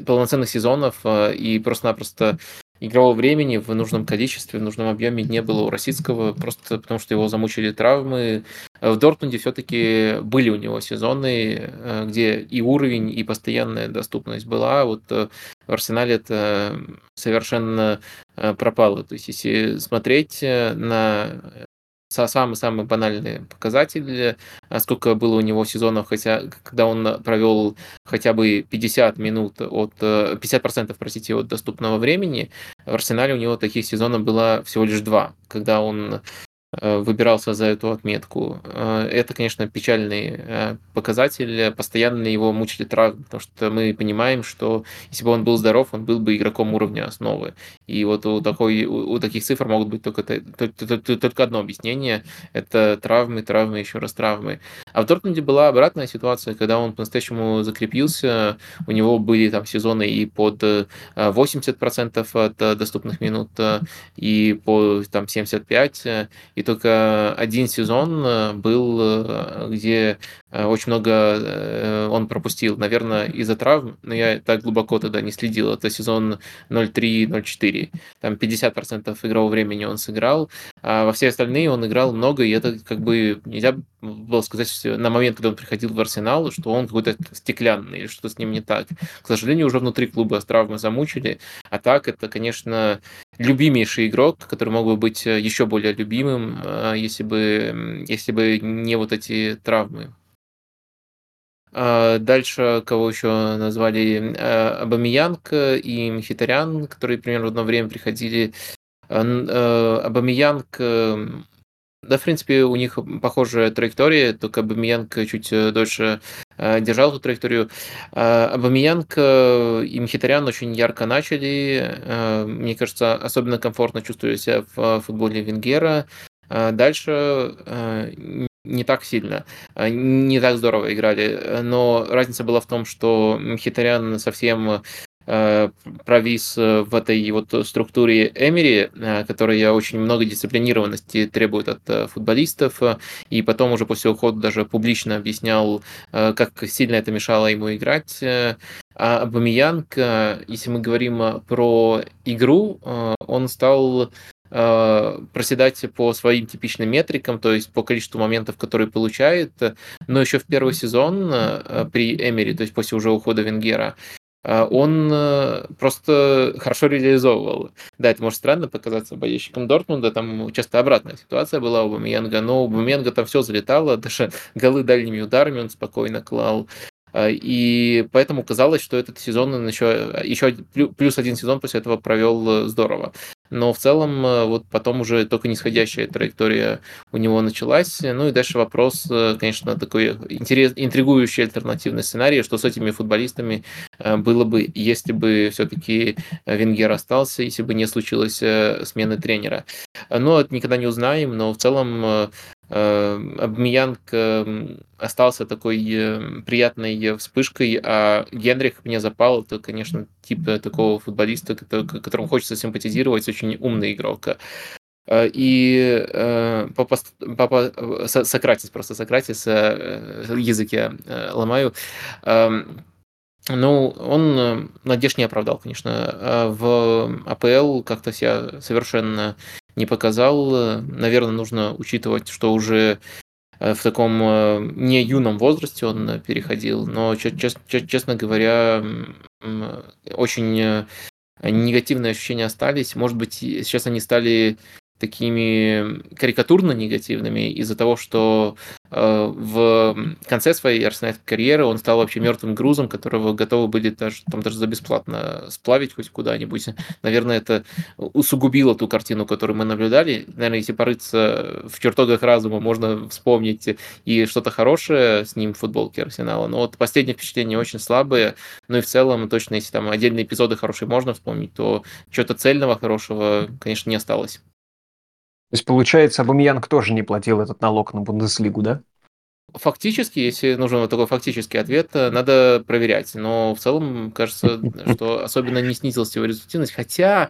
полноценных сезонов и просто-напросто игрового времени в нужном количестве, в нужном объеме не было у Росицкого, просто потому что его замучили травмы. В Дортмунде все-таки были у него сезоны, э, где и уровень, и постоянная доступность была. Вот э, в Арсенале это совершенно э, пропало. То есть, если смотреть на самый-самый банальный показатель, а сколько было у него сезонов, хотя, когда он провел хотя бы 50 минут от 50%, простите, от доступного времени, в Арсенале у него таких сезонов было всего лишь два, когда он Э, выбирался за эту отметку. Э, это, конечно, печальный э, показатель. Постоянно его мучили травмы, потому что мы понимаем, что если бы он был здоров, он был бы игроком уровня основы. И вот у, такой, у таких цифр могут быть только, только, только одно объяснение. Это травмы, травмы, еще раз травмы. А в Дортмунде была обратная ситуация, когда он по-настоящему закрепился. У него были там сезоны и под 80% от доступных минут, и по там 75%, и только один сезон э, был, э, где очень много он пропустил, наверное, из-за травм, но я так глубоко тогда не следил. Это сезон 0-3-0-4. Там 50% игрового времени он сыграл, а во все остальные он играл много, и это как бы нельзя было сказать на момент, когда он приходил в Арсенал, что он какой-то стеклянный или что-то с ним не так. К сожалению, уже внутри клуба травмы замучили, а так это, конечно, любимейший игрок, который мог бы быть еще более любимым, если бы, если бы не вот эти травмы. А, дальше кого еще назвали а, Абамиянг и Мхитарян, которые примерно в одно время приходили. Абамиянг да, в принципе, у них похожая траектория, только Абамиянг чуть э, дольше э, держал эту траекторию. Э, Абамиянг и Мхитарян очень ярко начали. Мне кажется, особенно комфортно чувствовали себя в футболе Венгера. А дальше а, не так сильно, а, не так здорово играли. Но разница была в том, что Мхитарян совсем провис в этой вот структуре Эмери, которая очень много дисциплинированности требует от футболистов, и потом уже после ухода даже публично объяснял, как сильно это мешало ему играть. А Абамиянг, если мы говорим про игру, он стал Э, проседать по своим типичным метрикам, то есть по количеству моментов, которые получает. Но еще в первый сезон э, при Эмери, то есть после уже ухода Венгера, э, он просто хорошо реализовывал. Да, это может странно показаться болельщикам Дортмунда, там часто обратная ситуация была у Бамиянга, но у Бамиянга там все залетало, даже голы дальними ударами он спокойно клал. И поэтому казалось, что этот сезон он еще, еще плюс один сезон после этого провел здорово но в целом э, вот потом уже только нисходящая траектория у него началась. Ну и дальше вопрос, э, конечно, такой интерес, интригующий альтернативный сценарий, что с этими футболистами э, было бы, если бы все-таки Венгер остался, если бы не случилось смены тренера. Но это никогда не узнаем, но в целом Обмеянг остался такой приятной вспышкой, а Генрих мне запал. Это, конечно, тип такого футболиста, которому хочется симпатизировать, очень умный игрок. И папа, папа Сократис, просто Сократис, язык я ломаю, ну, он надежд не оправдал, конечно. В АПЛ как-то себя совершенно не показал. Наверное, нужно учитывать, что уже э, в таком э, не юном возрасте он переходил, но, честно говоря, очень э, негативные ощущения остались. Может быть, сейчас они стали такими карикатурно негативными из-за того, что э, в конце своей арсенальской карьеры он стал вообще мертвым грузом, которого готовы были даже, там, даже за бесплатно сплавить хоть куда-нибудь. Наверное, это усугубило ту картину, которую мы наблюдали. Наверное, если порыться в чертогах разума, можно вспомнить и что-то хорошее с ним в футболке Арсенала. Но вот последние впечатления очень слабые. Ну и в целом, точно, если там отдельные эпизоды хорошие можно вспомнить, то чего-то цельного хорошего, конечно, не осталось. То есть, получается, Абамьянг тоже не платил этот налог на Бундеслигу, да? Фактически, если нужен вот такой фактический ответ, э, надо проверять. Но в целом, кажется, что особенно не снизилась его результативность. Хотя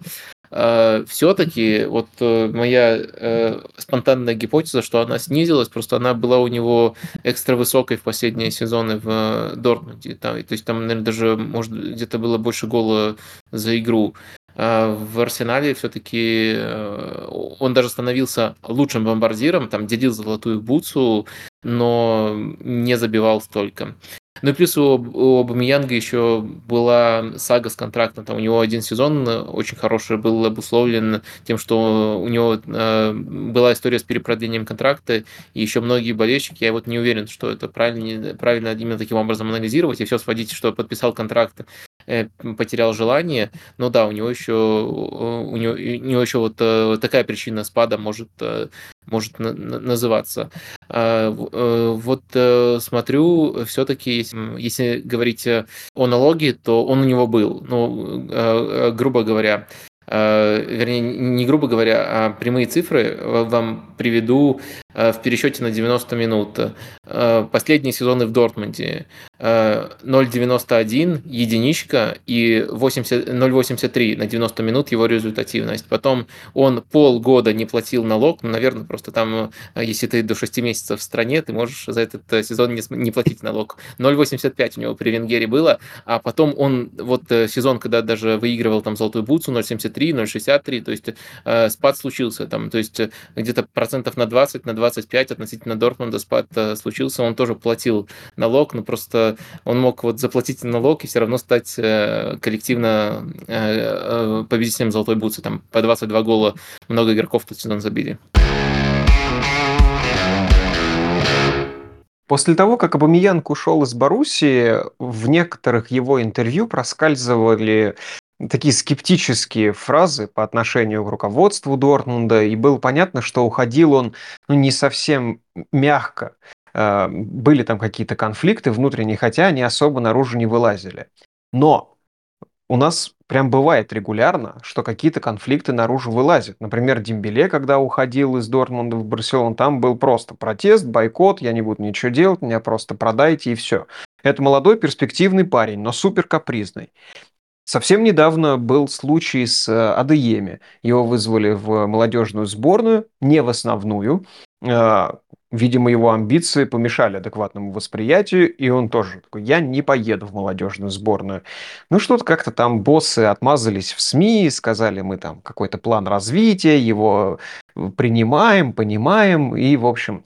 э, все-таки вот э, моя э, спонтанная гипотеза, что она снизилась, просто она была у него экстра высокой в последние сезоны в э, Дортмунде. Там, то есть там, наверное, даже может где-то было больше гола за игру. А, в Арсенале все-таки э, он даже становился лучшим бомбардиром, там делил золотую бутсу, но не забивал столько. Ну и плюс у, у Абамиянга еще была сага с контрактом. Там у него один сезон очень хороший был обусловлен тем, что у него э, была история с перепродлением контракта, и еще многие болельщики, я вот не уверен, что это правильно, правильно именно таким образом анализировать, и все сводить, что подписал контракт потерял желание. Но да, у него еще, у него, у него еще вот э, такая причина спада может, э, может называться. А, вот смотрю, все-таки, если, если говорить о налоге, то он у него был. Ну, грубо говоря, вернее, не грубо говоря, а прямые цифры вам приведу в пересчете на 90 минут. Последние сезоны в Дортмунде 0,91 единичка и 0,83 на 90 минут его результативность. Потом он полгода не платил налог, ну, наверное, просто там, э, если ты до 6 месяцев в стране, ты можешь за этот э, сезон не, платить налог. 0,85 у него при Венгере было, а потом он, вот э, сезон, когда даже выигрывал там золотую бутсу, 0,73, 0,63, то есть э, спад случился там, то есть где-то процентов на 20, на 25 относительно Дортмунда спад случился, он тоже платил налог, но просто он мог вот заплатить налог и все равно стать э, коллективно э, э, победителем Золотой Бутсы. Там по 22 гола много игроков тут сезон забили. После того, как Абамиянг ушел из Боруссии, в некоторых его интервью проскальзывали такие скептические фразы по отношению к руководству Дортмунда, и было понятно, что уходил он ну, не совсем мягко. Э, были там какие-то конфликты внутренние, хотя они особо наружу не вылазили. Но у нас прям бывает регулярно, что какие-то конфликты наружу вылазят. Например, Дембеле, когда уходил из Дортмунда в Барселону, там был просто протест, бойкот, я не буду ничего делать, меня просто продайте и все. Это молодой перспективный парень, но супер капризный. Совсем недавно был случай с э, Адееми. Его вызвали в молодежную сборную, не в основную. Э, видимо, его амбиции помешали адекватному восприятию, и он тоже такой, я не поеду в молодежную сборную. Ну, что-то как-то там боссы отмазались в СМИ, сказали, мы там какой-то план развития, его принимаем, понимаем, и, в общем,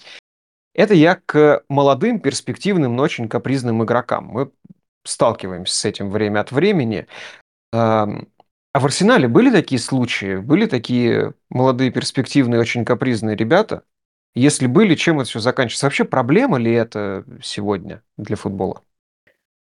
это я к молодым, перспективным, но очень капризным игрокам. Мы сталкиваемся с этим время от времени. А в Арсенале были такие случаи? Были такие молодые, перспективные, очень капризные ребята? Если были, чем это все заканчивается? Вообще проблема ли это сегодня для футбола?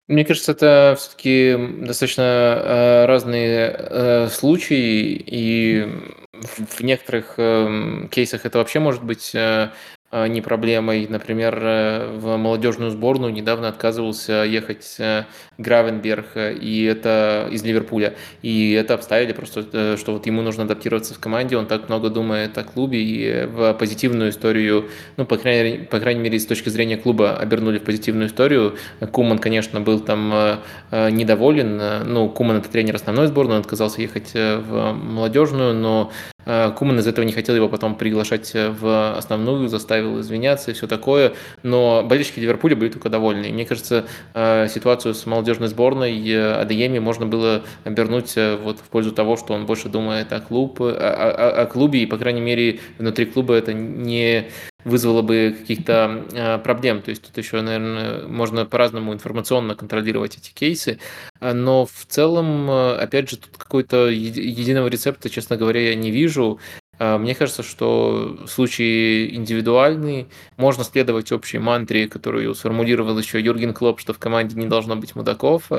Мне кажется, это все-таки достаточно э, разные э, случаи, и в некоторых э, кейсах это вообще может быть а, не проблемой. Например, э, в молодежную сборную недавно отказывался ехать э, Гравенберг, э, и это из Ливерпуля. И это обставили просто, что вот ему нужно адаптироваться в команде, он так много думает о клубе, и в позитивную историю, ну, по крайней, по крайней мере, с точки зрения клуба обернули в позитивную историю. Куман, конечно, был там недоволен. Ну, Куман это тренер основной сборной, он отказался ехать в молодежную, но Куман из этого не хотел его потом приглашать э, в основную, заставил извиняться и все такое. Но болельщики Ливерпуля были только довольны. И мне кажется, э, ситуацию с молодежной сборной Адееми можно было обернуть вот в пользу того, что он больше думает о, клуб, о, о, о клубе, и, по крайней мере, внутри клуба это не вызвало бы каких-то э, проблем. То есть тут еще, наверное, можно по-разному информационно контролировать эти кейсы. Но в целом, э, опять же, тут какой-то единого рецепта, честно говоря, я не вижу. А, мне кажется, что случаи индивидуальные, можно следовать общей мантре, которую сформулировал еще Юрген Клоп, что в команде не должно быть мудаков,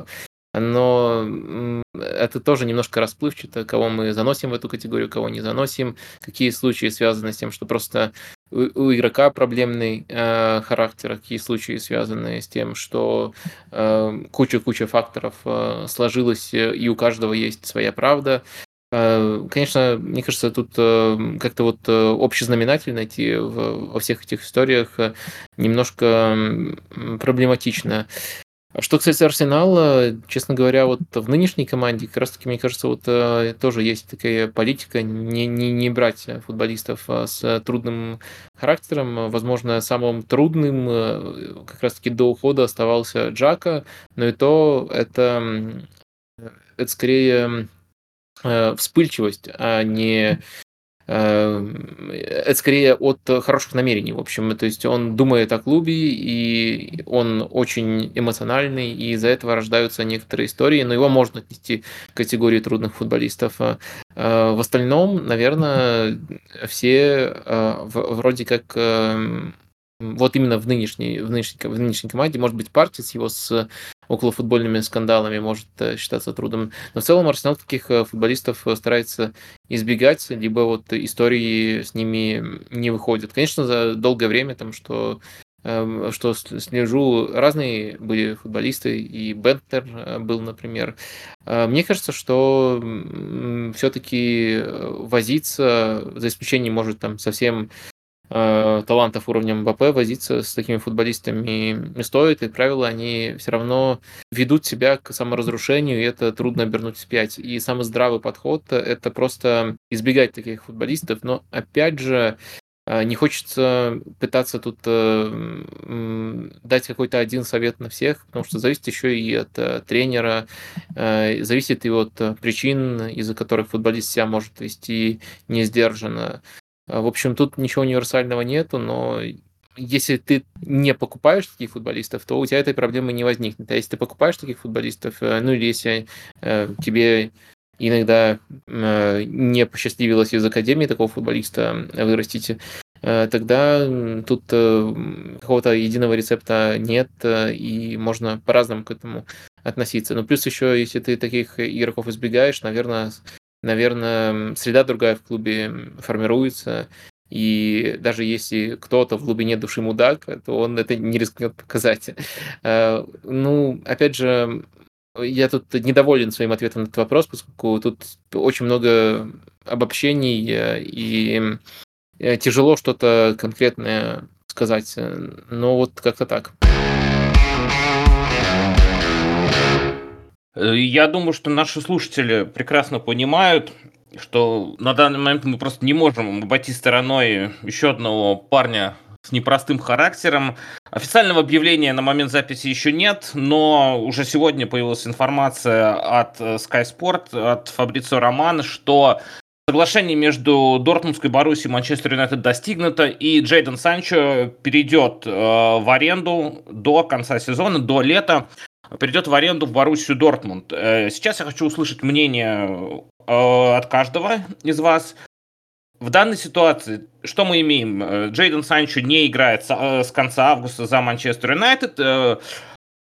но это тоже немножко расплывчато, кого мы заносим в эту категорию, кого не заносим, какие случаи связаны с тем, что просто у игрока проблемный э, характер, какие случаи связаны с тем, что э, куча-куча факторов э, сложилось, э, и у каждого есть своя правда. Э, конечно, мне кажется, тут э, как-то вот э, общий знаменатель найти во всех этих историях э, немножко проблематично. А что касается Арсенала, честно говоря, вот в нынешней команде, как раз таки, мне кажется, вот э, тоже есть такая политика не, не, не брать футболистов а, с трудным характером. Возможно, самым трудным э, как раз таки до ухода оставался Джака, но и то это, это скорее э, вспыльчивость, а не это скорее от хороших намерений, в общем. То есть он думает о клубе, и он очень эмоциональный, и из-за этого рождаются некоторые истории, но его можно отнести к категории трудных футболистов. Э, в остальном, наверное, все э, вроде как эм, вот именно в нынешней, в нынешней, в нынешней команде, может быть, партия с его с околофутбольными скандалами может э, считаться трудом. Но в целом Арсенал таких э, футболистов э, старается избегать, либо вот истории с ними не выходят. Конечно, за долгое время, там, что эм, что слежу, разные были футболисты, и Бентнер был, например. Мне кажется, что все-таки возиться, за исключением, может, там совсем э, талантов уровня МБП возиться с такими футболистами не стоит, и, правило, они все равно ведут себя к саморазрушению, и это трудно обернуть вспять. И самый здравый подход — это просто избегать таких футболистов, но, опять же, э, не хочется пытаться тут э, дать какой-то один совет на всех, потому что зависит еще и от э, тренера, э, зависит и от причин, из-за которых футболист себя может вести не сдержанно. А, в общем, тут ничего универсального нету, но если ты не покупаешь таких футболистов, то у тебя этой проблемы не возникнет. А если ты покупаешь таких футболистов, э, ну или если э, тебе иногда э, не посчастливилось из академии такого футболиста вырастить, э, тогда тут э, какого-то единого рецепта нет, э, и можно по-разному к этому относиться. Но плюс еще, если ты таких игроков избегаешь, наверное, наверное, среда другая в клубе формируется, и даже если кто-то в глубине души мудак, то он это не рискнет показать. Э, ну, опять же, я тут недоволен своим ответом на этот вопрос, поскольку тут очень много обобщений, э, и э, тяжело что-то конкретное сказать. Но вот как-то так. Я думаю, что наши слушатели прекрасно понимают, что на данный момент мы просто не можем обойти стороной еще одного парня с непростым характером. Официального объявления на момент записи еще нет, но уже сегодня появилась информация от э, Sky Sport, от Фабрицио Романа, что соглашение между Дортмундской Боруссией и Манчестер Юнайтед достигнуто, и Джейден Санчо перейдет э, в аренду до конца сезона, до лета перейдет в аренду в Боруссию Дортмунд. Э, сейчас я хочу услышать мнение э, от каждого из вас. В данной ситуации что мы имеем? Э, Джейден Санчо не играет с конца августа за Манчестер Юнайтед.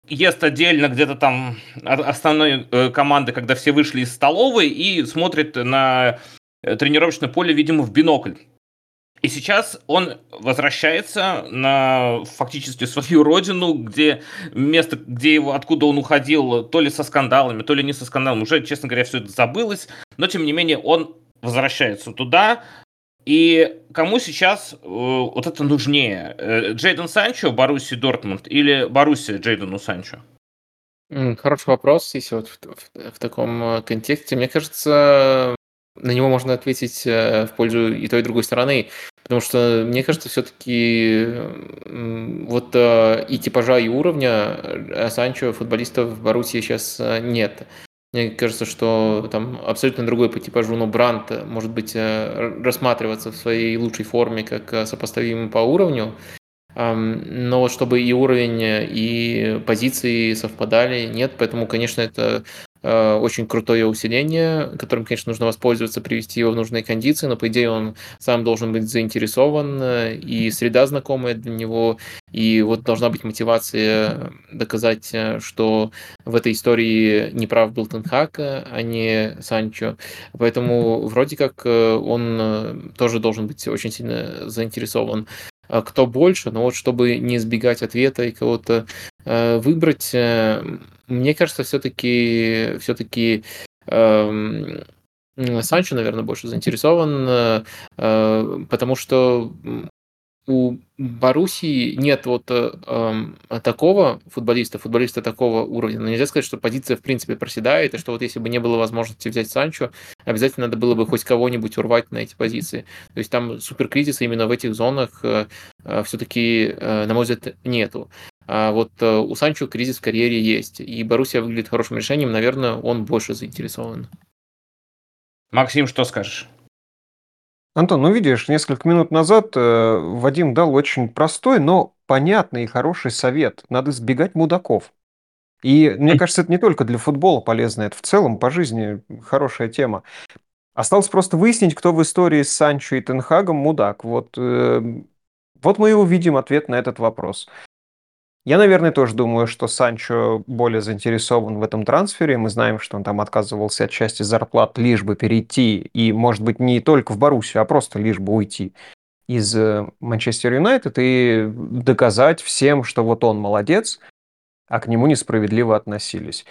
Ест отдельно где-то там основной команды, когда все вышли из столовой, и смотрит на тренировочное поле, видимо, в бинокль. И сейчас он возвращается на фактически свою родину, где место, где его, откуда он уходил, то ли со скандалами, то ли не со скандалами, уже, честно говоря, все это забылось, но тем не менее он возвращается туда, и кому сейчас э, вот это нужнее? Э, Джейден Санчо, Баруси Дортмунд или Баруси Джейдену Санчо? Хороший вопрос, если вот в, в, в таком э, контексте. Мне кажется, на него можно ответить э, в пользу и той, и другой стороны. Потому что, мне кажется, все-таки вот э, и типажа, и уровня Санчо футболистов в Боруссии сейчас нет. Мне кажется, что там абсолютно другой по типажу, но Брант может быть рассматриваться в своей лучшей форме как сопоставимый по уровню. Но чтобы и уровень, и позиции совпадали, нет. Поэтому, конечно, это Э, очень крутое усиление, которым, конечно, нужно воспользоваться, привести его в нужные кондиции, но, по идее, он сам должен быть заинтересован, э, и среда знакомая для него, и вот должна быть мотивация доказать, э, что в этой истории неправ был Тенхак, а не Санчо. Поэтому вроде как он тоже должен быть очень сильно заинтересован кто больше, но вот чтобы не избегать ответа и кого-то выбрать, мне кажется, все-таки все-таки эм, Санчо, наверное, больше заинтересован, э, э, потому что у Боруссии нет вот э, такого футболиста, футболиста такого уровня. Но нельзя сказать, что позиция в принципе проседает, и что вот если бы не было возможности взять Санчо, обязательно надо было бы хоть кого-нибудь урвать на эти позиции. То есть там суперкризиса именно в этих зонах э, э, все-таки, э, на мой взгляд, нету. А вот э, у Санчо кризис в карьере есть, и Боруссия выглядит хорошим решением, наверное, он больше заинтересован. Максим, что скажешь? Антон, ну видишь, несколько минут назад э, Вадим дал очень простой, но понятный и хороший совет. Надо избегать мудаков. И мне кажется, это не только для футбола полезно, это в целом по жизни хорошая тема. Осталось просто выяснить, кто в истории с Санчо и Тенхагом мудак. Вот, э, вот мы и увидим ответ на этот вопрос. Я, наверное, тоже думаю, что Санчо более заинтересован в этом трансфере. Мы знаем, что он там отказывался от части зарплат, лишь бы перейти, и, может быть, не только в Боруссию, а просто лишь бы уйти из э, Манчестер Юнайтед и доказать всем, что вот он молодец, а к нему несправедливо относились.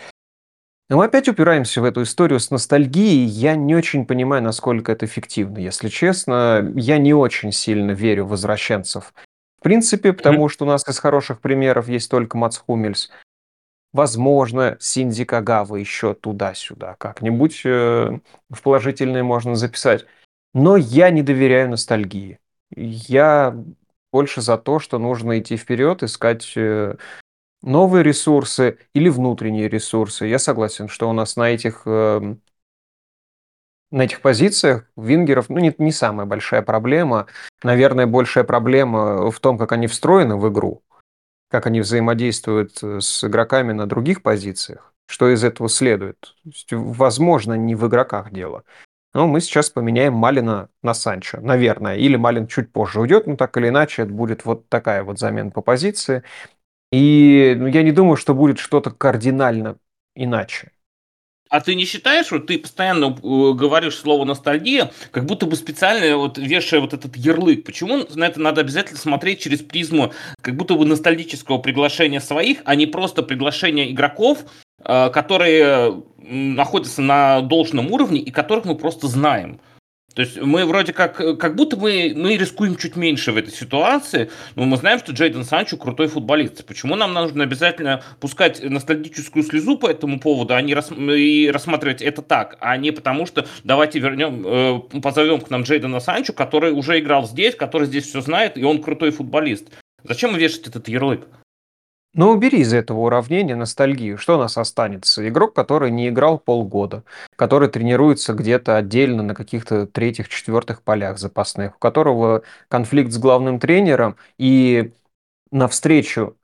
Но мы опять упираемся в эту историю с ностальгией. Я не очень понимаю, насколько это эффективно. Если честно, я не очень сильно верю в возвращенцев в принципе, потому что у нас из хороших примеров есть только Мац Хумельс. Возможно, Синдзи Кагава еще туда-сюда как-нибудь э, в положительное можно записать. Но я не доверяю ностальгии. Я больше за то, что нужно идти вперед, искать э, новые ресурсы или внутренние ресурсы. Я согласен, что у нас на этих э, на этих позициях вингеров, ну, не, не самая большая проблема. Наверное, большая проблема в том, как они встроены в игру, как они взаимодействуют э, с игроками на других позициях. Что из этого следует? возможно, не в игроках дело. Но мы сейчас поменяем Малина на Санчо, наверное. Или Малин чуть позже уйдет, но так или иначе это будет вот такая вот замена по позиции. И ну, я не думаю, что будет что-то кардинально иначе. А ты не считаешь, что ты постоянно э, говоришь слово ностальгия, как будто бы специально вот вешая вот этот ярлык? Почему на это надо обязательно смотреть через призму как будто бы ностальгического приглашения своих, а не просто приглашения игроков, э, которые находятся на должном уровне и которых мы просто знаем? То есть мы вроде как, как будто мы, мы рискуем чуть меньше в этой ситуации, но мы знаем, что Джейден Санчо крутой футболист. Почему нам нужно обязательно пускать ностальгическую слезу по этому поводу, а не рас, и рассматривать это так, а не потому что давайте вернем, э, позовем к нам Джейдена Санчо, который уже играл здесь, который здесь все знает, и он крутой футболист. Зачем вешать этот ярлык? Ну, убери из этого уравнения ностальгию. Что у нас останется? Игрок, который не играл полгода, который тренируется где-то отдельно на каких-то третьих, четвертых полях запасных, у которого конфликт с главным тренером, и навстречу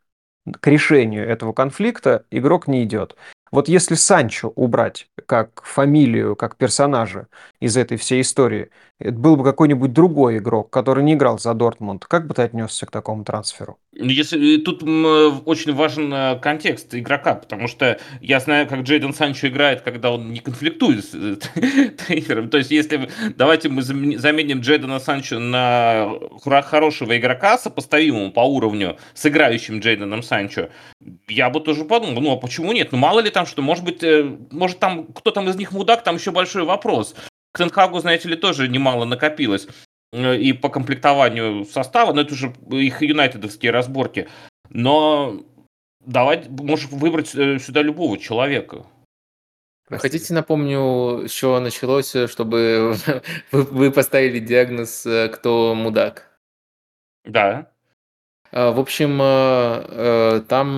к решению этого конфликта игрок не идет. Вот если Санчо убрать как фамилию, как персонажа из этой всей истории, это был бы какой-нибудь другой игрок, который не играл за Дортмунд, как бы ты отнесся к такому трансферу? Если, тут очень важен э, контекст игрока, потому что я знаю, как Джейден Санчо играет, когда он не конфликтует с э, тренером. То есть, если давайте мы заменим Джейдена Санчо на хорошего игрока, сопоставимого по уровню с играющим Джейденом Санчо, я бы тоже подумал, ну а почему нет? Ну мало ли там что, может быть, э, может там кто там из них мудак, там еще большой вопрос. К Тенхагу, знаете ли, тоже немало накопилось. Э, и по комплектованию состава, но это уже их юнайтедовские разборки. Но давай, можешь выбрать э, сюда любого человека. Хотите, напомню, с чего началось, э, чтобы вы поставили диагноз, кто мудак? Да. А, в общем, там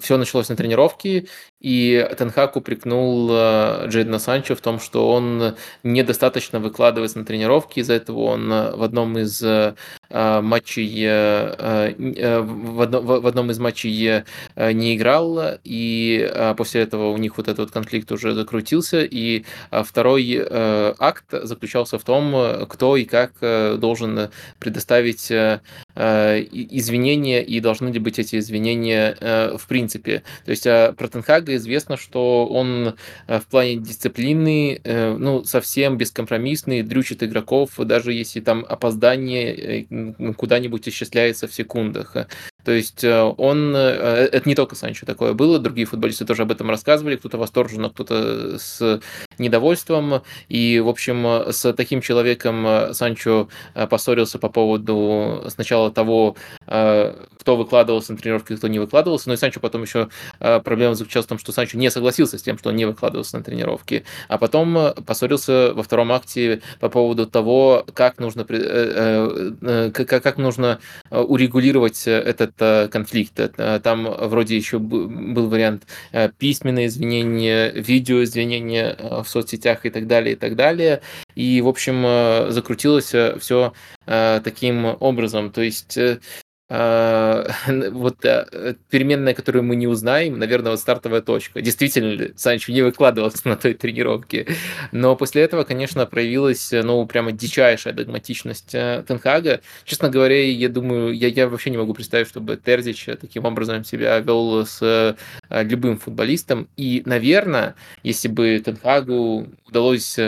все началось на тренировке, и Тенхак упрекнул э, Джейдена Санчо в том, что он недостаточно выкладывается на тренировке, из-за этого он э, в одном из э, матчей в одном из матчей не играл, и после этого у них вот этот конфликт уже закрутился, и второй акт заключался в том, кто и как должен предоставить извинения, и должны ли быть эти извинения в принципе. То есть про Тенхага известно, что он э, в плане дисциплины, э, ну, совсем бескомпромиссный, дрючит игроков, даже если там опоздание э, куда-нибудь исчисляется в секундах. То есть он, это не только Санчо такое было, другие футболисты тоже об этом рассказывали, кто-то восторженно, кто-то с недовольством. И, в общем, с таким человеком Санчо поссорился по поводу сначала того, кто выкладывался на тренировке, кто не выкладывался. Но и Санчо потом еще проблема заключалась в том, что Санчо не согласился с тем, что он не выкладывался на тренировке, а потом э, поссорился во втором акте по поводу того, как нужно, э, э, как нужно урегулировать этот конфликт. Там вроде еще был вариант письменные извинения, видео извинения в соцсетях и так далее, и так далее. И, в общем, закрутилось все таким образом. То есть вот э, переменная, которую мы не узнаем, наверное, вот стартовая точка. Действительно ли Санчо не выкладывался на той тренировке? Но после этого, конечно, проявилась, ну, прямо дичайшая догматичность э, Тенхага. Честно говоря, я думаю, я, я вообще не могу представить, чтобы Терзич таким образом себя вел с э, любым футболистом. И, наверное, если бы Тенхагу удалось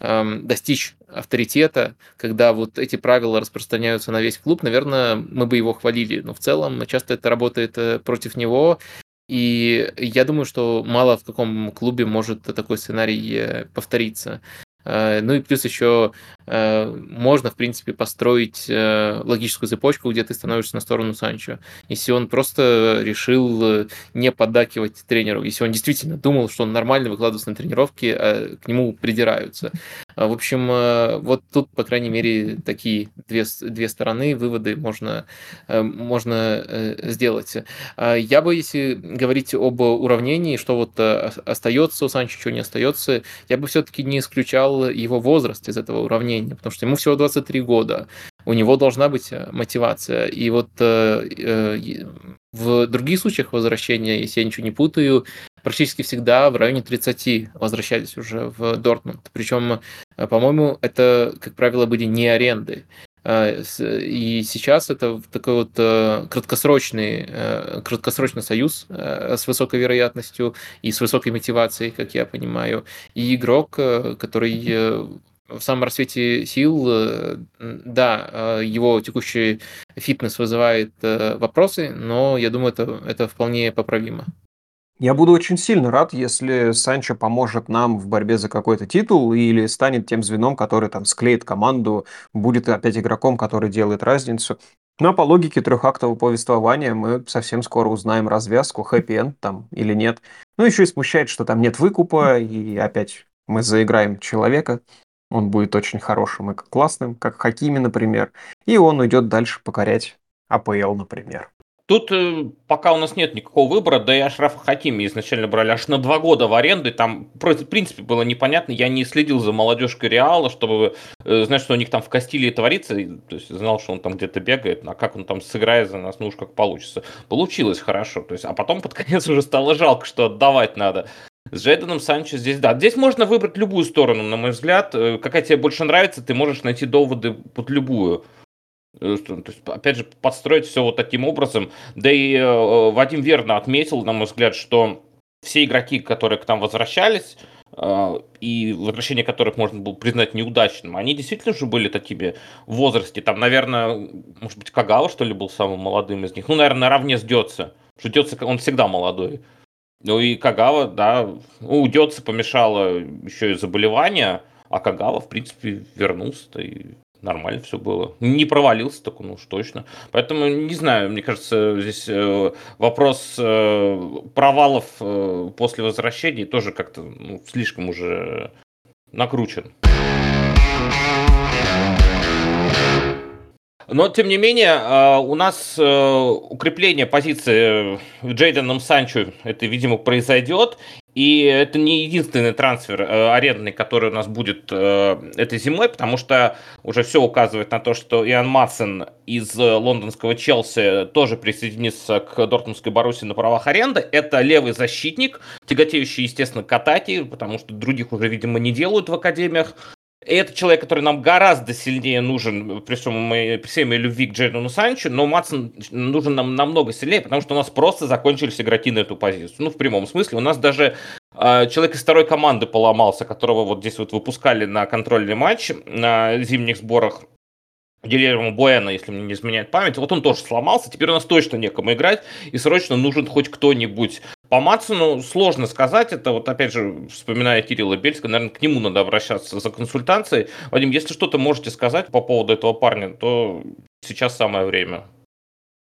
достичь авторитета, когда вот эти правила распространяются на весь клуб, наверное, мы бы его хвалили. Но в целом часто это работает э, против него. И я думаю, что мало в каком клубе может такой сценарий э, повториться. Э, ну и плюс еще Э, можно, в принципе, построить э, логическую цепочку, где ты становишься на сторону Санчо. Если он просто решил не поддакивать тренеру, если он действительно думал, что он нормально выкладывается на тренировки, а к нему придираются. В общем, вот тут, по крайней мере, такие две, две стороны, выводы можно, можно сделать. Я бы, если говорить об уравнении, что вот остается у Санчо, что не остается, я бы все-таки не исключал его возраст из этого уравнения потому что ему всего 23 года, у него должна быть э, мотивация. И вот э, э, в других случаях возвращения, если я ничего не путаю, практически всегда в районе 30 возвращались уже в Дортмунд. Причем, по-моему, это, как правило, были не аренды. И сейчас это такой вот краткосрочный, краткосрочный союз с высокой вероятностью и с высокой мотивацией, как я понимаю. И игрок, который в самом рассвете сил, э, да, э, его текущий фитнес вызывает э, вопросы, но я думаю, это, это вполне поправимо. Я буду очень сильно рад, если Санчо поможет нам в борьбе за какой-то титул или станет тем звеном, который там склеит команду, будет опять игроком, который делает разницу. Но по логике трехактового повествования мы совсем скоро узнаем развязку, хэппи-энд там или нет. Ну, еще и смущает, что там нет выкупа, и опять мы заиграем человека. Он будет очень хорошим и классным, как Хакими, например. И он уйдет дальше покорять АПЛ, например. Тут э, пока у нас нет никакого выбора, да и Ашрафа Хакими изначально брали аж на два года в аренду, там, в принципе, было непонятно, я не следил за молодежкой Реала, чтобы э, знать, что у них там в Кастилии творится, то есть знал, что он там где-то бегает, а как он там сыграет за нас, ну уж как получится. Получилось хорошо, то есть, а потом под конец уже стало жалко, что отдавать надо. С Джейденом Санчо здесь, да. Здесь можно выбрать любую сторону, на мой взгляд. Э, какая тебе больше нравится, ты можешь найти доводы под любую. То есть, опять же, подстроить все вот таким образом. Да и э, Вадим верно отметил, на мой взгляд, что все игроки, которые к нам возвращались, э, и возвращение которых можно было признать неудачным, они действительно же были такими в возрасте. Там, наверное, может быть, Кагава, что ли, был самым молодым из них. Ну, наверное, наравне с Дётце. Что Дётце, он всегда молодой. Ну и Кагава, да, ну, у Дётце помешало еще и заболевание, а Кагава, в принципе, вернулся-то и нормально все было. Не провалился так, ну уж точно. Поэтому, не знаю, мне кажется, здесь э, вопрос э, провалов э, после возвращения тоже как-то ну, слишком уже накручен. Но, тем не менее, у нас укрепление позиции Джейденом Санчо, это, видимо, произойдет. И это не единственный трансфер э, арендный, который у нас будет э, этой зимой, потому что уже все указывает на то, что Иоанн Матсон из э, лондонского Челси тоже присоединится к Дортмундской Баруси на правах аренды. Это левый защитник, тяготеющий, естественно, к атаке, потому что других уже, видимо, не делают в академиях. И это человек, который нам гораздо сильнее нужен при, всем моей, всей моей любви к Джейдону Санчо, но Матсон нужен нам намного сильнее, потому что у нас просто закончились игроки на эту позицию. Ну, в прямом смысле. У нас даже э, человек из второй команды поломался, которого вот здесь вот выпускали на контрольный матч на зимних сборах. Гильермо Буэна, если мне не изменяет память, вот он тоже сломался, теперь у нас точно некому играть, и срочно нужен хоть кто-нибудь по Матсону сложно сказать, это вот опять же, вспоминая Кирилла Бельска, наверное, к нему надо обращаться за консультацией. Вадим, если что-то можете сказать по поводу этого парня, то сейчас самое время.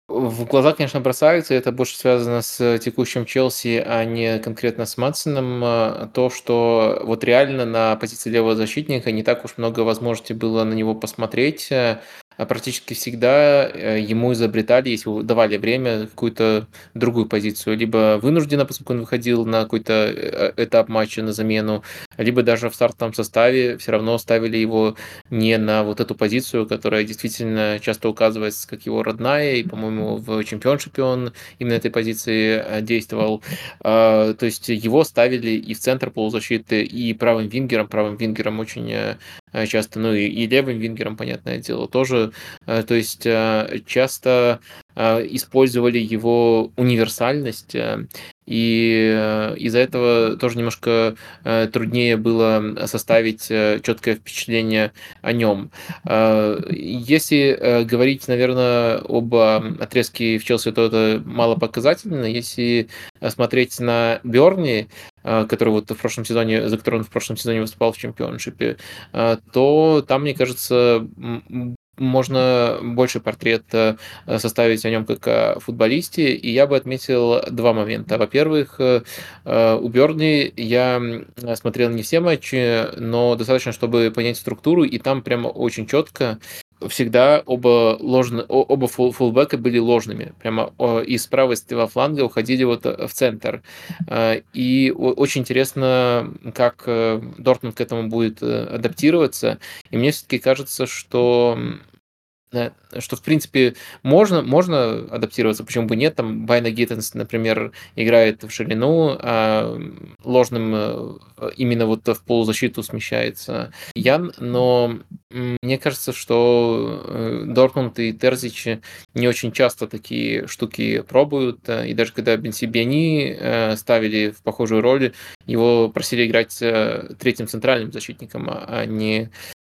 В глаза, конечно, бросается, это больше связано с текущим Челси, а не конкретно с Матсоном, то, что вот реально на позиции левого защитника не так уж много возможностей было на него посмотреть, а практически всегда э, ему изобретали, если давали время, какую-то другую позицию. Либо вынужденно, поскольку он выходил на какой-то э, этап матча на замену, либо даже в стартовом составе все равно ставили его не на вот эту позицию, которая действительно часто указывается как его родная, и, по-моему, в чемпионшипе он именно этой позиции э, действовал. А, то есть его ставили и в центр полузащиты, и правым вингером. Правым вингером очень часто, ну и, левым вингером, понятное дело, тоже. Э, то есть э, часто использовали его универсальность, и из-за этого тоже немножко труднее было составить четкое впечатление о нем. Если говорить, наверное, об отрезке в Челси, то это мало показательно. Если смотреть на Берни, Э, который вот в прошлом сезоне, за который он в прошлом сезоне выступал в чемпионшипе, э, то там, мне кажется, можно больше портрет э, составить о нем как о футболисте, и я бы отметил два момента. Во-первых, у Берни я смотрел не все матчи, но достаточно, чтобы понять структуру, и там прямо очень четко всегда оба ложные, оба фул, фулбека были ложными. Прямо из правой стыла фланга уходили вот э, в центр. Э, и очень интересно, как э, Дортмунд к этому будет адаптироваться. И мне все-таки кажется, что что, в принципе, можно, можно адаптироваться, почему бы нет. Там Байна Гиттенс, например, играет в ширину, а ложным э, именно вот в полузащиту смещается Ян, но мне кажется, что э, Дортмунд и Терзич не очень часто такие штуки пробуют, и даже когда Бенси Биани э, ставили в похожую роль, его просили играть третьим центральным защитником, а не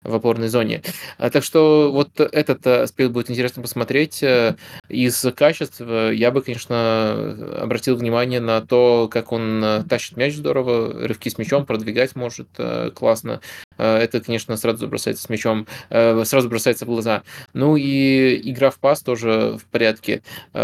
в опорной зоне. А, так что вот этот аспект будет интересно посмотреть. Э, из качеств э, я бы, конечно, обратил внимание на то, как он э, тащит мяч здорово, рывки с мячом продвигать может классно. Это, конечно, сразу бросается с мячом, сразу бросается в глаза. Ну и игра в пас тоже в порядке.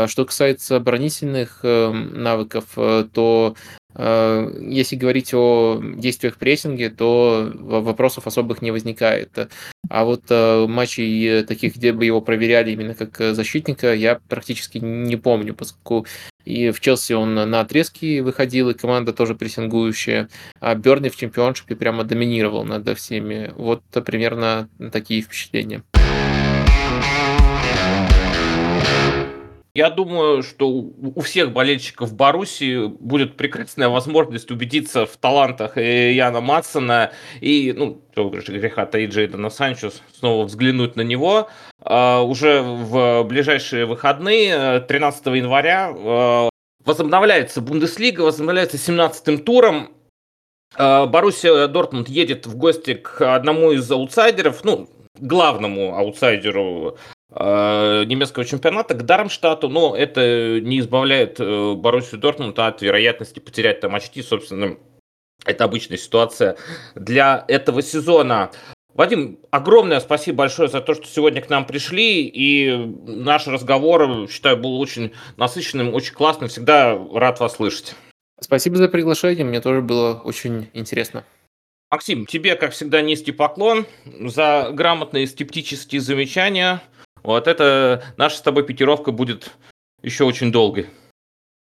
Что касается оборонительных навыков, то Э, если говорить о действиях прессинге, то вопросов особых не возникает. А вот э, матчей таких, где бы его проверяли именно как защитника, я практически не помню, поскольку и в Челси он на отрезки выходил, и команда тоже прессингующая. А Берни в чемпионшипе прямо доминировал над всеми. Вот примерно такие впечатления. Я думаю, что у всех болельщиков Баруси будет прекрасная возможность убедиться в талантах Яна Матсона и, ну, греха таит Джейдена Санчо, снова взглянуть на него. А, уже в ближайшие выходные, 13 января, а, возобновляется Бундеслига, возобновляется 17-м туром. А, Боруссия Дортмунд едет в гости к одному из аутсайдеров, ну, главному аутсайдеру э, немецкого чемпионата, к Дармштадту, но это не избавляет э, Боруссию Дортмунд от вероятности потерять там очки, собственно, это обычная ситуация для этого сезона. Вадим, огромное спасибо большое за то, что сегодня к нам пришли, и наш разговор, считаю, был очень насыщенным, очень классным. Всегда рад вас слышать. Спасибо за приглашение, мне тоже было очень интересно. Максим, тебе, как всегда, низкий поклон за грамотные скептические замечания. Вот это наша с тобой пикировка будет еще очень долгой.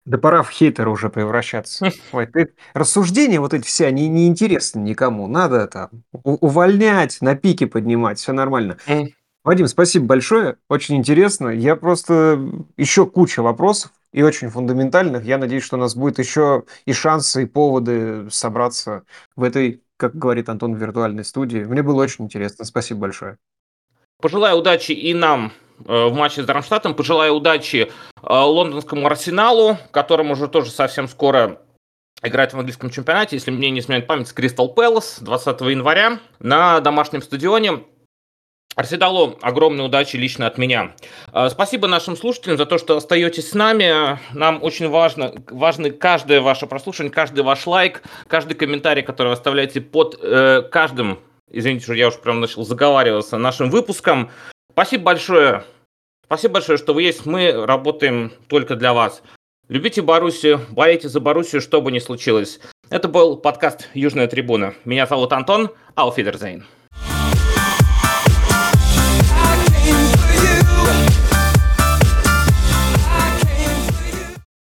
Да пора в хейтера уже превращаться. Ой, ты, рассуждения вот эти все, они не интересны никому. Надо там увольнять, на пике поднимать, все нормально. Вадим, спасибо большое, очень интересно. Я просто еще куча вопросов и очень фундаментальных. Я надеюсь, что у нас будет еще и шансы, и поводы собраться в этой как говорит Антон виртуальной студии. Мне было очень интересно. Спасибо большое. Пожелаю удачи и нам э, в матче с Дармштадтом. Пожелаю удачи э, лондонскому Арсеналу, которому уже тоже совсем скоро играть в английском чемпионате, если мне не изменяет память, с Кристал Пэлас 20 января на домашнем стадионе. Арсеналу огромной удачи лично от меня. А, спасибо нашим слушателям за то, что остаетесь с нами. Нам очень важно, важны каждое ваше прослушивание, каждый ваш лайк, каждый комментарий, который вы оставляете под э, каждым, извините, что я уже прям начал заговариваться, нашим выпуском. Спасибо большое. Спасибо большое, что вы есть. Мы работаем только для вас. Любите Боруссию, болейте за Боруссию, что бы ни случилось. Это был подкаст «Южная трибуна». Меня зовут Антон Ауфидерзейн.